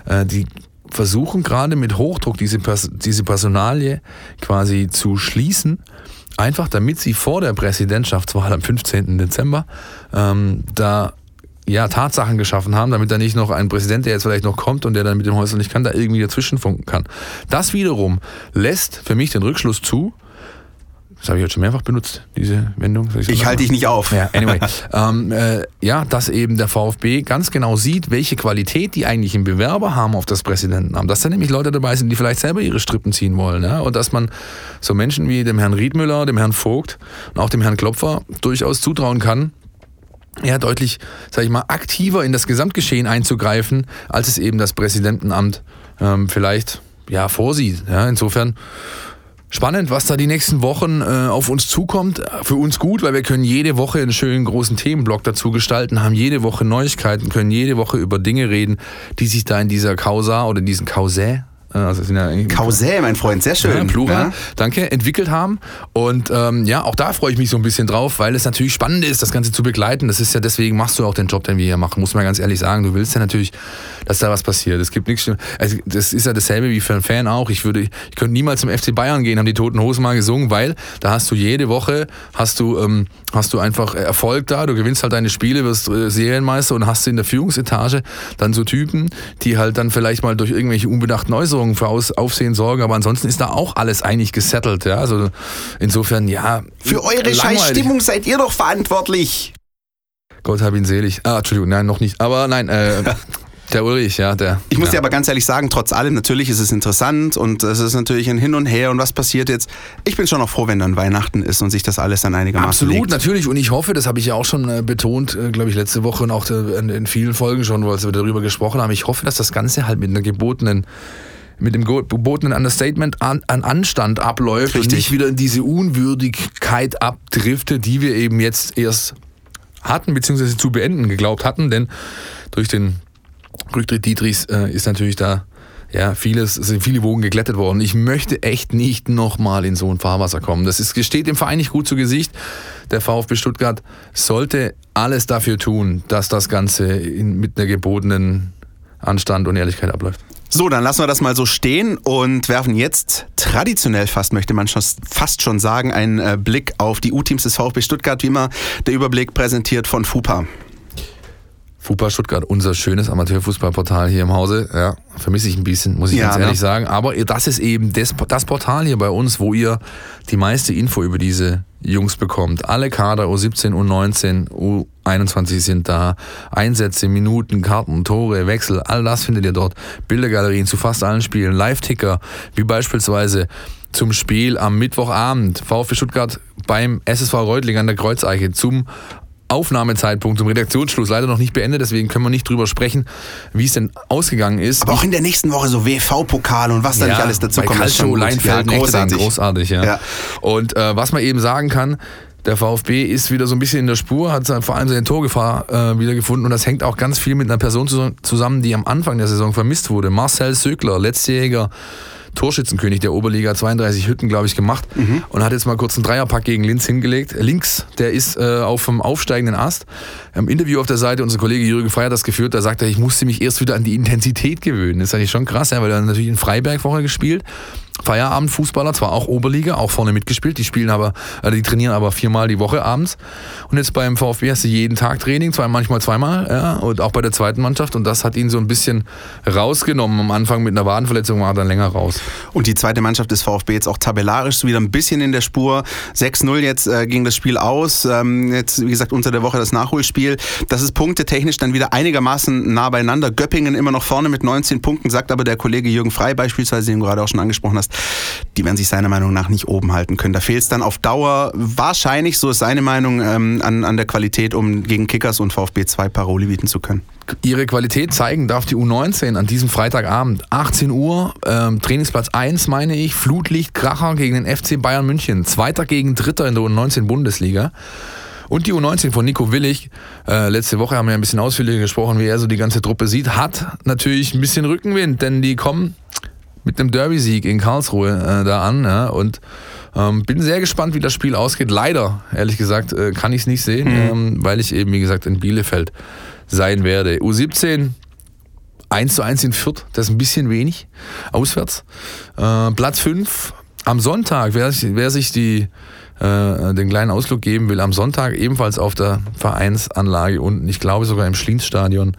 äh, die versuchen gerade mit Hochdruck diese, diese Personalie quasi zu schließen einfach damit sie vor der Präsidentschaftswahl am 15. Dezember ähm, da ja, Tatsachen geschaffen haben, damit da nicht noch ein Präsident, der jetzt vielleicht noch kommt und der dann mit dem Häusl nicht kann, da irgendwie dazwischenfunken kann. Das wiederum lässt für mich den Rückschluss zu, das habe ich heute schon mehrfach benutzt, diese Wendung. Ich, ich halte dich nicht auf. Ja, anyway. (laughs) ähm, äh, ja, dass eben der VfB ganz genau sieht, welche Qualität die eigentlichen Bewerber haben auf das Präsidentenamt. Dass da nämlich Leute dabei sind, die vielleicht selber ihre Strippen ziehen wollen. Ja? Und dass man so Menschen wie dem Herrn Riedmüller, dem Herrn Vogt und auch dem Herrn Klopfer durchaus zutrauen kann, ja, deutlich, sag ich mal, aktiver in das Gesamtgeschehen einzugreifen, als es eben das Präsidentenamt ähm, vielleicht ja, vorsieht. Ja, insofern Spannend, was da die nächsten Wochen äh, auf uns zukommt. Für uns gut, weil wir können jede Woche einen schönen großen Themenblock dazu gestalten, haben jede Woche Neuigkeiten, können jede Woche über Dinge reden, die sich da in dieser Causa oder in diesen Causä, also sind ja Kausä, mein Freund, sehr schön. Ja, Plural, ja. danke, entwickelt haben. Und ähm, ja, auch da freue ich mich so ein bisschen drauf, weil es natürlich spannend ist, das Ganze zu begleiten. Das ist ja deswegen machst du auch den Job, den wir hier machen, muss man ganz ehrlich sagen. Du willst ja natürlich, dass da was passiert. Es gibt nichts, also das ist ja dasselbe wie für einen Fan auch. Ich würde, ich könnte niemals zum FC Bayern gehen, haben die Toten Hosen mal gesungen, weil da hast du jede Woche, hast du, ähm, hast du einfach Erfolg da, du gewinnst halt deine Spiele, wirst äh, Serienmeister und hast in der Führungsetage dann so Typen, die halt dann vielleicht mal durch irgendwelche unbedachten Äußerungen Äußerungen für Aus Aufsehen sorgen, aber ansonsten ist da auch alles eigentlich gesettelt. Ja? Also insofern, ja. Für eure Scheißstimmung seid ihr doch verantwortlich. Gott hab ihn selig. Ah, Entschuldigung, nein, noch nicht. Aber nein, äh, (laughs) Der Ulrich, ja, der. Ich muss ja. dir aber ganz ehrlich sagen, trotz allem, natürlich ist es interessant und es ist natürlich ein Hin und Her und was passiert jetzt. Ich bin schon noch froh, wenn dann Weihnachten ist und sich das alles dann einigermaßen Absolut, legt. natürlich. Und ich hoffe, das habe ich ja auch schon äh, betont, äh, glaube ich, letzte Woche und auch äh, in, in vielen Folgen schon, wo wir darüber gesprochen haben. Ich hoffe, dass das Ganze halt mit einer gebotenen mit dem gebotenen Understatement an, an Anstand abläuft Richtig. und nicht wieder in diese Unwürdigkeit abdriftet, die wir eben jetzt erst hatten, beziehungsweise zu beenden geglaubt hatten, denn durch den Rücktritt Dietrichs äh, ist natürlich da ja, vieles, sind viele Wogen geglättet worden. Ich möchte echt nicht nochmal in so ein Fahrwasser kommen. Das ist, steht dem Verein nicht gut zu Gesicht. Der VfB Stuttgart sollte alles dafür tun, dass das Ganze in, mit einer gebotenen Anstand und Ehrlichkeit abläuft. So, dann lassen wir das mal so stehen und werfen jetzt traditionell fast, möchte man schon, fast schon sagen, einen äh, Blick auf die U-Teams des VfB Stuttgart. Wie immer der Überblick präsentiert von FUPA. FUPA Stuttgart, unser schönes Amateurfußballportal hier im Hause. Ja, vermisse ich ein bisschen, muss ich ja, ganz ehrlich ne? sagen. Aber das ist eben das, das Portal hier bei uns, wo ihr die meiste Info über diese Jungs bekommt. Alle Kader U17, U19, U21 sind da. Einsätze, Minuten, Karten, Tore, Wechsel, all das findet ihr dort. Bildergalerien zu fast allen Spielen, Live-Ticker, wie beispielsweise zum Spiel am Mittwochabend VfB Stuttgart beim SSV Reutling an der Kreuzeiche zum Aufnahmezeitpunkt zum Redaktionsschluss leider noch nicht beendet, deswegen können wir nicht drüber sprechen, wie es denn ausgegangen ist. Aber auch in der nächsten Woche so WV-Pokal und was da ja, nicht alles dazu bei kommt. Calcio, Leinfeld, ja, großartig. großartig ja. ja. Und äh, was man eben sagen kann, der VfB ist wieder so ein bisschen in der Spur, hat vor allem seine Torgefahr äh, wiedergefunden und das hängt auch ganz viel mit einer Person zusammen, die am Anfang der Saison vermisst wurde. Marcel Söckler, letztjähriger Torschützenkönig der Oberliga, 32 Hütten, glaube ich, gemacht mhm. und hat jetzt mal kurz einen Dreierpack gegen Linz hingelegt. Links, der ist äh, auf dem aufsteigenden Ast. Im Interview auf der Seite, unser Kollege Jürgen Feier hat das geführt, da sagt er, ich musste mich erst wieder an die Intensität gewöhnen. Das ist eigentlich schon krass, ja, weil er natürlich in Freiberg vorher gespielt Feierabendfußballer, zwar auch Oberliga, auch vorne mitgespielt, die spielen aber, äh, die trainieren aber viermal die Woche abends. Und jetzt beim VfB hast du jeden Tag Training, zwei, manchmal zweimal, ja, und auch bei der zweiten Mannschaft. Und das hat ihn so ein bisschen rausgenommen. Am Anfang mit einer Wadenverletzung war er dann länger raus. Und die zweite Mannschaft des VfB jetzt auch tabellarisch wieder ein bisschen in der Spur. 6-0 jetzt äh, ging das Spiel aus. Ähm, jetzt, wie gesagt, unter der Woche das Nachholspiel. Das ist punktetechnisch dann wieder einigermaßen nah beieinander. Göppingen immer noch vorne mit 19 Punkten, sagt aber der Kollege Jürgen Frei beispielsweise, den du gerade auch schon angesprochen hast hast, die werden sich seiner Meinung nach nicht oben halten können. Da fehlt es dann auf Dauer wahrscheinlich, so ist seine Meinung, ähm, an, an der Qualität, um gegen Kickers und VfB 2 Paroli bieten zu können. Ihre Qualität zeigen darf die U19 an diesem Freitagabend. 18 Uhr, ähm, Trainingsplatz 1 meine ich, Flutlicht, Kracher gegen den FC Bayern München. Zweiter gegen Dritter in der U19 Bundesliga. Und die U19 von Nico Willig, äh, letzte Woche haben wir ein bisschen ausführlicher gesprochen, wie er so die ganze Truppe sieht, hat natürlich ein bisschen Rückenwind, denn die kommen mit einem Derby-Sieg in Karlsruhe äh, da an. Ja, und ähm, bin sehr gespannt, wie das Spiel ausgeht. Leider, ehrlich gesagt, äh, kann ich es nicht sehen, mhm. ähm, weil ich eben, wie gesagt, in Bielefeld sein werde. U17 1 zu 1 in Fürth, das ist ein bisschen wenig, auswärts. Äh, Platz 5 am Sonntag, wer, wer sich die, äh, den kleinen Ausflug geben will, am Sonntag ebenfalls auf der Vereinsanlage unten, ich glaube sogar im Schlienstadion,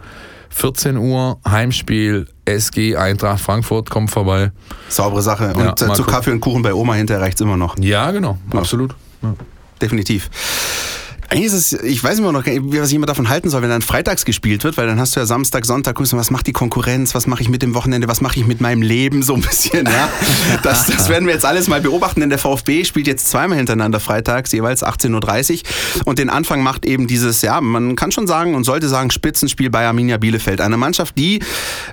14 Uhr, Heimspiel, SG Eintracht Frankfurt kommt vorbei. Saubere Sache. Und ja, zu Kaffee und Kuchen bei Oma hinterher reicht es immer noch. Ja, genau, ja. absolut. Ja. Definitiv. Eigentlich ist es, ich weiß immer noch, was ich immer davon halten soll, wenn dann freitags gespielt wird, weil dann hast du ja Samstag, Sonntag, guckst du, was macht die Konkurrenz, was mache ich mit dem Wochenende, was mache ich mit meinem Leben, so ein bisschen, ja. (laughs) Das, das werden wir jetzt alles mal beobachten, denn der VfB spielt jetzt zweimal hintereinander freitags, jeweils 18.30 Uhr. Und den Anfang macht eben dieses, ja, man kann schon sagen und sollte sagen, Spitzenspiel bei Arminia Bielefeld. Eine Mannschaft, die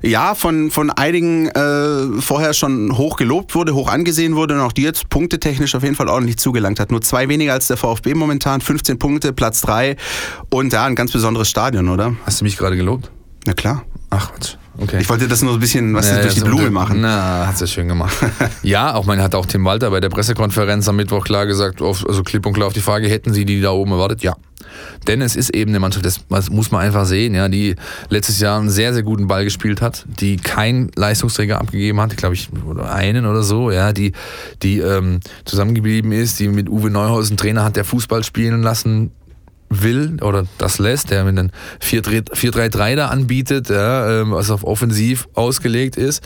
ja von, von einigen äh, vorher schon hoch gelobt wurde, hoch angesehen wurde und auch die jetzt punktetechnisch auf jeden Fall ordentlich zugelangt hat. Nur zwei weniger als der VfB momentan, 15 Punkte Punkte, Platz 3 und da ein ganz besonderes Stadion, oder? Hast du mich gerade gelobt? Na klar. Ach, Quatsch. Okay. Ich wollte das nur ein bisschen was ja, durch die Blume machen. Na, hat es schön gemacht. (laughs) ja, auch man hat auch Tim Walter bei der Pressekonferenz am Mittwoch klar gesagt, auf, also klipp und klar auf die Frage, hätten Sie die da oben erwartet? Ja. Denn es ist eben eine Mannschaft, das muss man einfach sehen, ja, die letztes Jahr einen sehr, sehr guten Ball gespielt hat, die keinen Leistungsträger abgegeben hat, glaube ich, oder einen oder so, ja, die, die ähm, zusammengeblieben ist, die mit Uwe Neuhaus einen Trainer hat, der Fußball spielen lassen will oder das lässt, der mit einem 4-3-3 da anbietet, ja, ähm, was auf offensiv ausgelegt ist.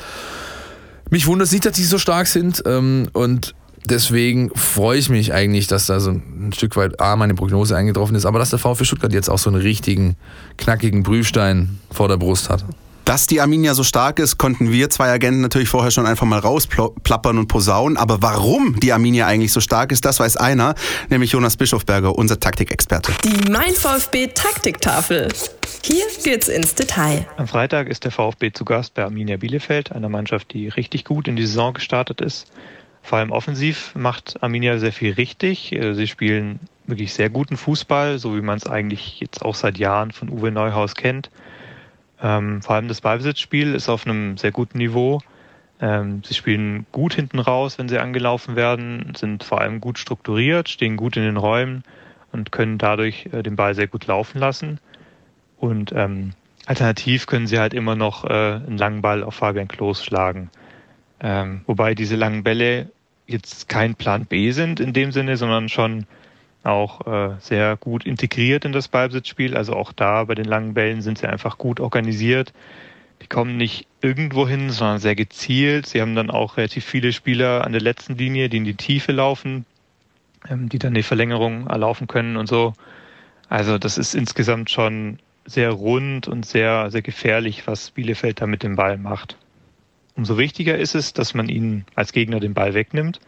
Mich wundert es nicht, dass die so stark sind ähm, und deswegen freue ich mich eigentlich, dass da so ein Stück weit A, meine Prognose eingetroffen ist, aber dass der VfB Stuttgart jetzt auch so einen richtigen, knackigen Prüfstein vor der Brust hat. Dass die Arminia so stark ist, konnten wir zwei Agenten natürlich vorher schon einfach mal rausplappern und posaunen. Aber warum die Arminia eigentlich so stark ist, das weiß einer, nämlich Jonas Bischofberger, unser Taktikexperte. Die Mein VfB Taktiktafel. Hier geht's ins Detail. Am Freitag ist der VfB zu Gast bei Arminia Bielefeld, einer Mannschaft, die richtig gut in die Saison gestartet ist. Vor allem offensiv macht Arminia sehr viel richtig. Äh, sie spielen wirklich sehr guten Fußball, so wie man es eigentlich jetzt auch seit Jahren von Uwe Neuhaus kennt. Ähm, vor allem das Ballbesitzspiel ist auf einem sehr guten Niveau. Ähm, sie spielen gut hinten raus, wenn sie angelaufen werden, sind vor allem gut strukturiert, stehen gut in den Räumen und können dadurch äh, den Ball sehr gut laufen lassen. Und ähm, alternativ können sie halt immer noch äh, einen langen Ball auf Fabian Klos schlagen. Ähm, wobei diese langen Bälle jetzt kein Plan B sind in dem Sinne, sondern schon auch äh, sehr gut integriert in das Ballbesitzspiel. Also auch da bei den langen Bällen sind sie einfach gut organisiert. Die kommen nicht irgendwo hin, sondern sehr gezielt. Sie haben dann auch relativ viele Spieler an der letzten Linie, die in die Tiefe laufen, ähm, die dann die Verlängerung erlaufen können und so. Also das ist insgesamt schon sehr rund und sehr, sehr gefährlich, was Bielefeld da mit dem Ball macht. Umso wichtiger ist es, dass man ihnen als Gegner den Ball wegnimmt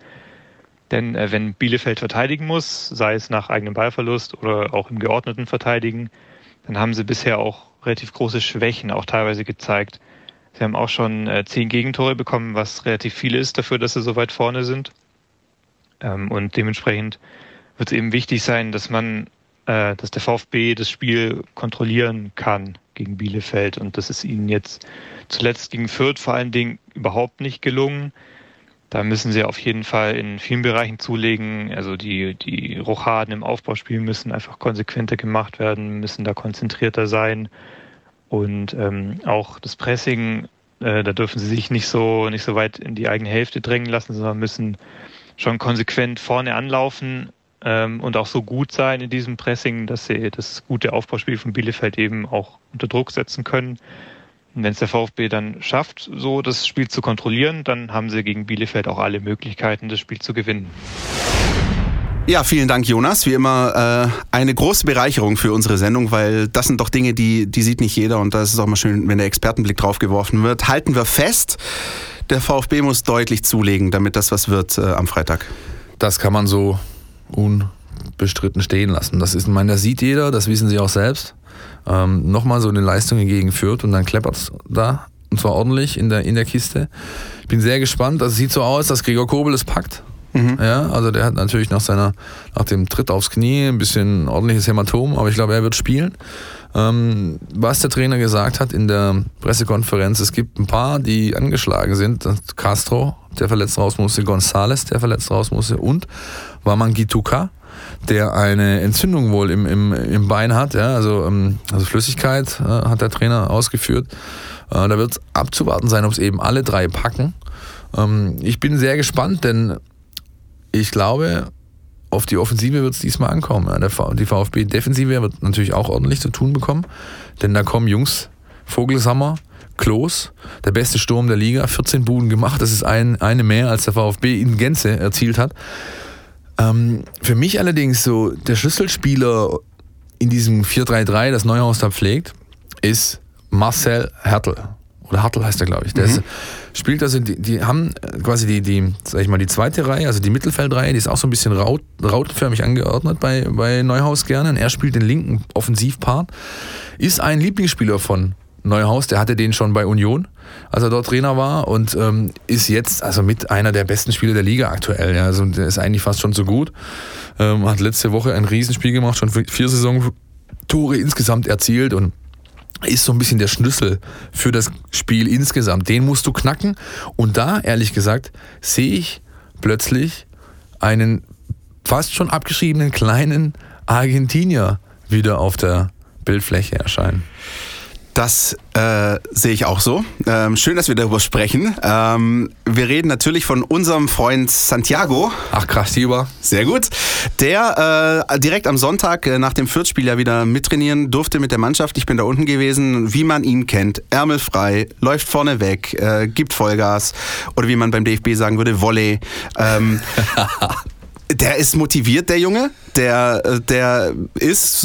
denn äh, wenn Bielefeld verteidigen muss, sei es nach eigenem Ballverlust oder auch im geordneten Verteidigen, dann haben sie bisher auch relativ große Schwächen auch teilweise gezeigt. Sie haben auch schon äh, zehn Gegentore bekommen, was relativ viel ist dafür, dass sie so weit vorne sind. Ähm, und dementsprechend wird es eben wichtig sein, dass man, äh, dass der VfB das Spiel kontrollieren kann gegen Bielefeld. Und das ist ihnen jetzt zuletzt gegen Fürth vor allen Dingen überhaupt nicht gelungen. Da müssen sie auf jeden Fall in vielen Bereichen zulegen. Also die, die Rochaden im Aufbauspiel müssen einfach konsequenter gemacht werden, müssen da konzentrierter sein. Und ähm, auch das Pressing, äh, da dürfen sie sich nicht so, nicht so weit in die eigene Hälfte drängen lassen, sondern müssen schon konsequent vorne anlaufen und auch so gut sein in diesem Pressing, dass sie das gute Aufbauspiel von Bielefeld eben auch unter Druck setzen können. Wenn es der VfB dann schafft, so das Spiel zu kontrollieren, dann haben sie gegen Bielefeld auch alle Möglichkeiten, das Spiel zu gewinnen. Ja, vielen Dank, Jonas. Wie immer äh, eine große Bereicherung für unsere Sendung, weil das sind doch Dinge, die, die sieht nicht jeder und da ist es auch mal schön, wenn der Expertenblick drauf geworfen wird. Halten wir fest, der VfB muss deutlich zulegen, damit das was wird äh, am Freitag. Das kann man so unbestritten stehen lassen. Das ist, ich meine, das sieht jeder, das wissen sie auch selbst ähm, nochmal so eine Leistung gegen führt und dann kleppert es da. Und zwar ordentlich in der, in der Kiste. Ich bin sehr gespannt. Also sieht so aus, dass Gregor Kobel es packt. Mhm. Ja, also der hat natürlich nach seiner, nach dem Tritt aufs Knie ein bisschen ordentliches Hämatom, aber ich glaube, er wird spielen. Ähm, was der Trainer gesagt hat in der Pressekonferenz, es gibt ein paar, die angeschlagen sind. Castro, der verletzt raus musste, González, der verletzt raus musste und Wamangituka, der eine Entzündung wohl im, im, im Bein hat. Ja, also, ähm, also Flüssigkeit äh, hat der Trainer ausgeführt. Äh, da wird abzuwarten sein, ob es eben alle drei packen. Ähm, ich bin sehr gespannt, denn ich glaube, auf die Offensive wird es diesmal ankommen. Die VfB-Defensive wird natürlich auch ordentlich zu tun bekommen, denn da kommen Jungs, Vogelsammer, Klos, der beste Sturm der Liga, 14 Buden gemacht. Das ist ein, eine mehr, als der VfB in Gänze erzielt hat. Ähm, für mich allerdings so der Schlüsselspieler in diesem 4-3-3, das Neuhaus da pflegt, ist Marcel Hertel. Oder Hartl heißt er, glaube ich. Der mhm. ist, spielt also, die, die, haben quasi die, die, sag ich mal, die zweite Reihe, also die Mittelfeldreihe, die ist auch so ein bisschen raut, rautenförmig angeordnet bei, bei Neuhaus gerne. Und er spielt den linken Offensivpart. Ist ein Lieblingsspieler von Neuhaus, der hatte den schon bei Union, als er dort Trainer war und ähm, ist jetzt also mit einer der besten Spieler der Liga aktuell. Ja. Also der ist eigentlich fast schon so gut. Ähm, hat letzte Woche ein Riesenspiel gemacht, schon vier Saisontore insgesamt erzielt und ist so ein bisschen der Schlüssel für das Spiel insgesamt. Den musst du knacken. Und da, ehrlich gesagt, sehe ich plötzlich einen fast schon abgeschriebenen kleinen Argentinier wieder auf der Bildfläche erscheinen. Das äh, sehe ich auch so. Ähm, schön, dass wir darüber sprechen. Ähm, wir reden natürlich von unserem Freund Santiago. Ach krass, lieber. Sehr gut. Der äh, direkt am Sonntag äh, nach dem Fürth-Spiel ja wieder mittrainieren durfte mit der Mannschaft. Ich bin da unten gewesen, wie man ihn kennt. Ärmelfrei, läuft vorne weg, äh, gibt Vollgas. Oder wie man beim DFB sagen würde, Volley. Ähm, (laughs) der ist motiviert, der Junge. Der, äh, der ist,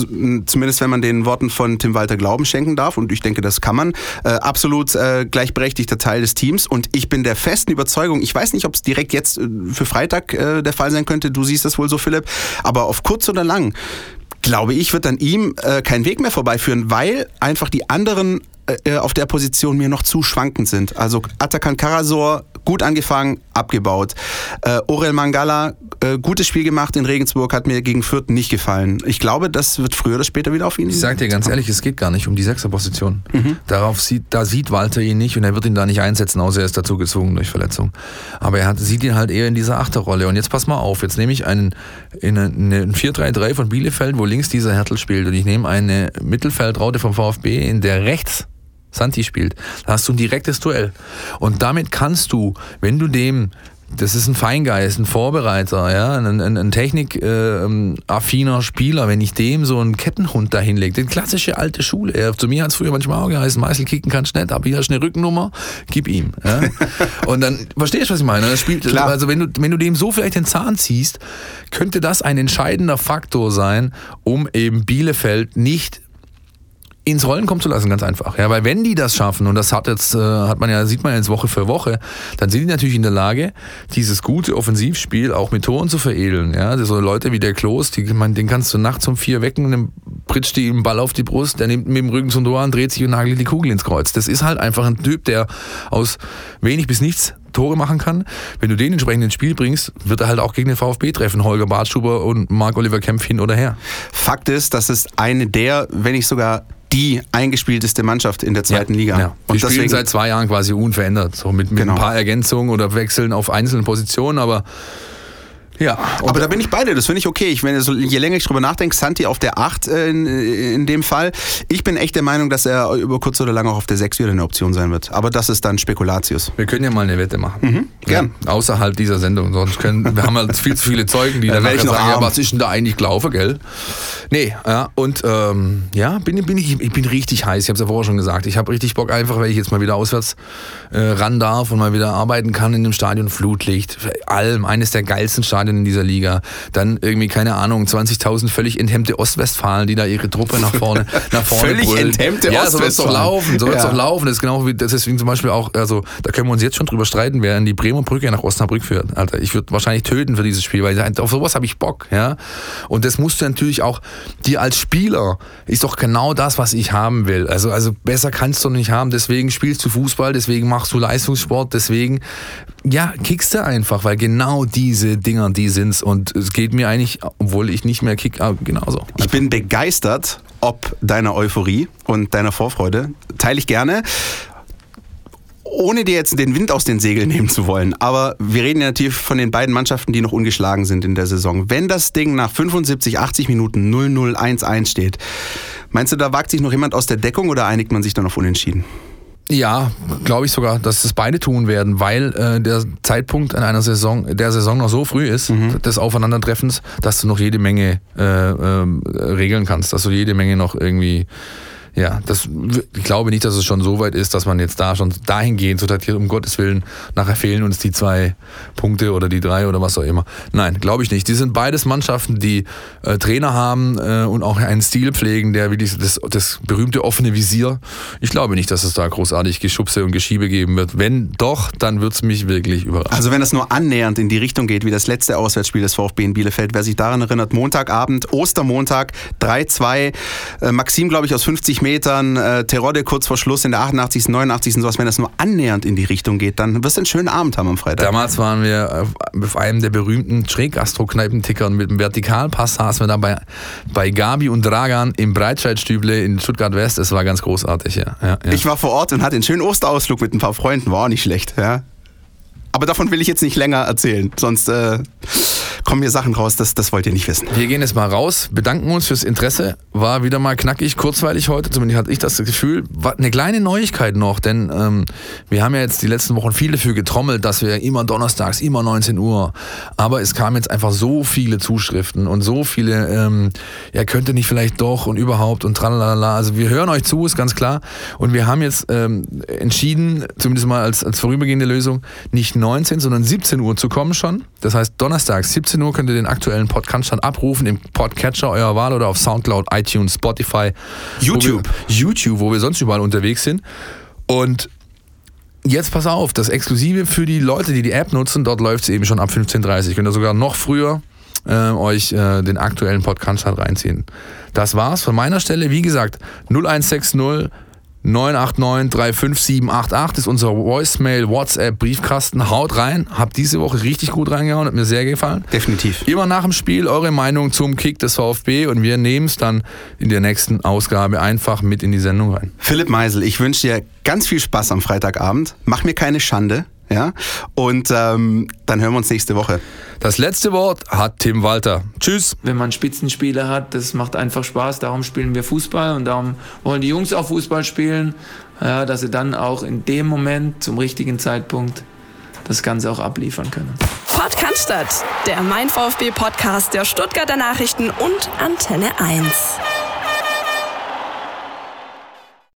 zumindest wenn man den Worten von Tim Walter Glauben schenken darf, und ich denke, das kann man, äh, absolut äh, gleichberechtigter Teil des Teams. Und ich bin der festen Überzeugung, ich weiß nicht, ob es direkt jetzt für Freitag der Fall sein könnte, du siehst das wohl so, Philipp, aber auf kurz oder lang glaube ich, wird an ihm äh, kein Weg mehr vorbeiführen, weil einfach die anderen äh, auf der Position mir noch zu schwankend sind. Also Atakan Karasor, gut angefangen, abgebaut. Äh, Orel Mangala, äh, gutes Spiel gemacht in Regensburg, hat mir gegen Fürth nicht gefallen. Ich glaube, das wird früher oder später wieder auf ihn. Ich sage dir ganz ehrlich, es geht gar nicht um die Sechserposition. Mhm. Darauf sieht, da sieht Walter ihn nicht und er wird ihn da nicht einsetzen, außer er ist dazu gezwungen durch Verletzung. Aber er hat, sieht ihn halt eher in dieser Achterrolle. Und jetzt pass mal auf, jetzt nehme ich einen, in eine, eine 4-3-3 von Bielefeld, wo links dieser Hertel spielt und ich nehme eine Mittelfeldraute vom VfB, in der rechts Santi spielt, da hast du ein direktes Duell. Und damit kannst du, wenn du dem das ist ein Feingeist, ein Vorbereiter, ja, ein, ein, ein technikaffiner ähm, Spieler. Wenn ich dem so einen Kettenhund da hinlege, die klassische alte Schule. Ja, zu mir hat es früher manchmal auch geheißen, Meißel kicken kannst nicht, aber hier hast du eine Rückennummer, gib ihm. Ja. (laughs) Und dann, verstehst du, was ich meine? Das spielt, Klar. Also wenn du, wenn du dem so vielleicht den Zahn ziehst, könnte das ein entscheidender Faktor sein, um eben Bielefeld nicht ins Rollen kommen zu lassen, ganz einfach. Ja, weil wenn die das schaffen, und das hat jetzt, äh, hat man ja, sieht man jetzt Woche für Woche, dann sind die natürlich in der Lage, dieses gute Offensivspiel auch mit Toren zu veredeln. Ja, so Leute wie der Klos, die, man, den kannst du nachts um vier wecken, dann pritscht die ihm Ball auf die Brust, der nimmt mit dem Rücken zum Tor an, dreht sich und nagelt die Kugel ins Kreuz. Das ist halt einfach ein Typ, der aus wenig bis nichts Tore machen kann. Wenn du den entsprechend ins Spiel bringst, wird er halt auch gegen den VfB treffen. Holger Bartschuber und Marc-Oliver Kempf hin oder her. Fakt ist, dass es eine der, wenn nicht sogar die eingespielteste Mannschaft in der zweiten ja, Liga. Ja. Und Wir spielen seit zwei Jahren quasi unverändert, so mit, mit genau. ein paar Ergänzungen oder Wechseln auf einzelnen Positionen, aber ja, aber da bin ich beide, das finde ich okay. Ich, wenn, je länger ich drüber nachdenke, Santi auf der 8 äh, in, in dem Fall. Ich bin echt der Meinung, dass er über kurz oder lang auch auf der 6 wieder eine Option sein wird. Aber das ist dann Spekulatius. Wir können ja mal eine Wette machen. Mhm, gern. Ja, außerhalb dieser Sendung. Sonst können, wir haben halt viel zu viele Zeugen, die dann sagen, ja, was ist denn da eigentlich gelaufen, gell? Nee, ja, und ähm, ja, bin, bin ich, ich bin richtig heiß. Ich habe es ja vorher schon gesagt. Ich habe richtig Bock einfach, weil ich jetzt mal wieder auswärts äh, ran darf und mal wieder arbeiten kann in dem Stadion Flutlicht. Allem, eines der geilsten Stadien Stadien in dieser Liga. Dann irgendwie, keine Ahnung, 20.000 völlig enthemmte Ostwestfalen, die da ihre Truppe nach vorne, (laughs) nach vorne Völlig brüllen. enthemmte ja, so wird es doch laufen. So wird es ja. doch laufen. Das ist genau wie, deswegen zum Beispiel auch, also da können wir uns jetzt schon drüber streiten, wer in die Bremer Brücke nach Osnabrück führt. Alter, ich würde wahrscheinlich töten für dieses Spiel, weil auf sowas habe ich Bock, ja. Und das musst du natürlich auch, dir als Spieler ist doch genau das, was ich haben will. Also, also besser kannst du nicht haben. Deswegen spielst du Fußball, deswegen machst du Leistungssport, deswegen, ja, kickst du einfach, weil genau diese Dinger, die sind's. Und es geht mir eigentlich, obwohl ich nicht mehr kick, ah, genauso. Ich bin begeistert ob deiner Euphorie und deiner Vorfreude. Teile ich gerne ohne dir jetzt den Wind aus den Segeln nehmen zu wollen, aber wir reden ja natürlich von den beiden Mannschaften, die noch ungeschlagen sind in der Saison. Wenn das Ding nach 75, 80 Minuten 0-0-1-1 steht, meinst du, da wagt sich noch jemand aus der Deckung oder einigt man sich dann auf Unentschieden? Ja, glaube ich sogar, dass das beide tun werden, weil äh, der Zeitpunkt in einer Saison, der Saison noch so früh ist, mhm. des Aufeinandertreffens, dass du noch jede Menge äh, äh, regeln kannst, dass du jede Menge noch irgendwie ja, das, ich glaube nicht, dass es schon so weit ist, dass man jetzt da schon dahingehend so datiert, um Gottes Willen, nachher fehlen uns die zwei Punkte oder die drei oder was auch immer. Nein, glaube ich nicht. Die sind beides Mannschaften, die äh, Trainer haben äh, und auch einen Stil pflegen, der wie das, das berühmte offene Visier. Ich glaube nicht, dass es da großartig Geschubse und Geschiebe geben wird. Wenn doch, dann wird es mich wirklich überraschen. Also wenn es nur annähernd in die Richtung geht, wie das letzte Auswärtsspiel des VfB in Bielefeld, wer sich daran erinnert, Montagabend, Ostermontag, 3-2, äh, Maxim, glaube ich, aus 50 Metern Metern, äh, Terodde kurz vor Schluss in der 88., 89. sowas, wenn das nur annähernd in die Richtung geht, dann wirst du einen schönen Abend haben am Freitag. Damals waren wir auf einem der berühmten Schräggastro-Kneipenticker und mit dem Vertikalpass saßen wir da bei, bei Gabi und Dragan im Breitscheidstüble in Stuttgart West. Es war ganz großartig, ja. ja, ja. Ich war vor Ort und hatte einen schönen Osterausflug mit ein paar Freunden, war auch nicht schlecht, ja. Aber davon will ich jetzt nicht länger erzählen, sonst äh, kommen hier Sachen raus, das, das wollt ihr nicht wissen. Wir gehen jetzt mal raus, bedanken uns fürs Interesse. War wieder mal knackig, kurzweilig heute, zumindest hatte ich das Gefühl. War eine kleine Neuigkeit noch, denn ähm, wir haben ja jetzt die letzten Wochen viel dafür getrommelt, dass wir immer donnerstags, immer 19 Uhr. Aber es kamen jetzt einfach so viele Zuschriften und so viele, ähm, ja, könnte nicht vielleicht doch und überhaupt und tralala. Also wir hören euch zu, ist ganz klar. Und wir haben jetzt ähm, entschieden, zumindest mal als, als vorübergehende Lösung, nicht 19, sondern 17 Uhr zu kommen schon. Das heißt, donnerstags 17 17 Uhr könnt ihr den aktuellen Podcast dann abrufen im Podcatcher eurer Wahl oder auf Soundcloud, iTunes, Spotify, YouTube. Wo wir, YouTube, wo wir sonst überall unterwegs sind. Und jetzt pass auf, das Exklusive für die Leute, die die App nutzen, dort läuft es eben schon ab 15.30 Uhr. Könnt ihr sogar noch früher äh, euch äh, den aktuellen Podcast reinziehen. Das war's von meiner Stelle. Wie gesagt, 0160 989 35788 ist unser Voicemail, WhatsApp, Briefkasten. Haut rein. Habt diese Woche richtig gut reingehauen. Hat mir sehr gefallen. Definitiv. Immer nach dem Spiel eure Meinung zum Kick des VfB und wir nehmen es dann in der nächsten Ausgabe einfach mit in die Sendung rein. Philipp Meisel, ich wünsche dir ganz viel Spaß am Freitagabend. Mach mir keine Schande. Ja? Und ähm, dann hören wir uns nächste Woche. Das letzte Wort hat Tim Walter. Tschüss. Wenn man Spitzenspieler hat, das macht einfach Spaß. Darum spielen wir Fußball und darum wollen die Jungs auch Fußball spielen, ja, dass sie dann auch in dem Moment zum richtigen Zeitpunkt das Ganze auch abliefern können. Podcast, der Mein VfB Podcast der Stuttgarter Nachrichten und Antenne 1.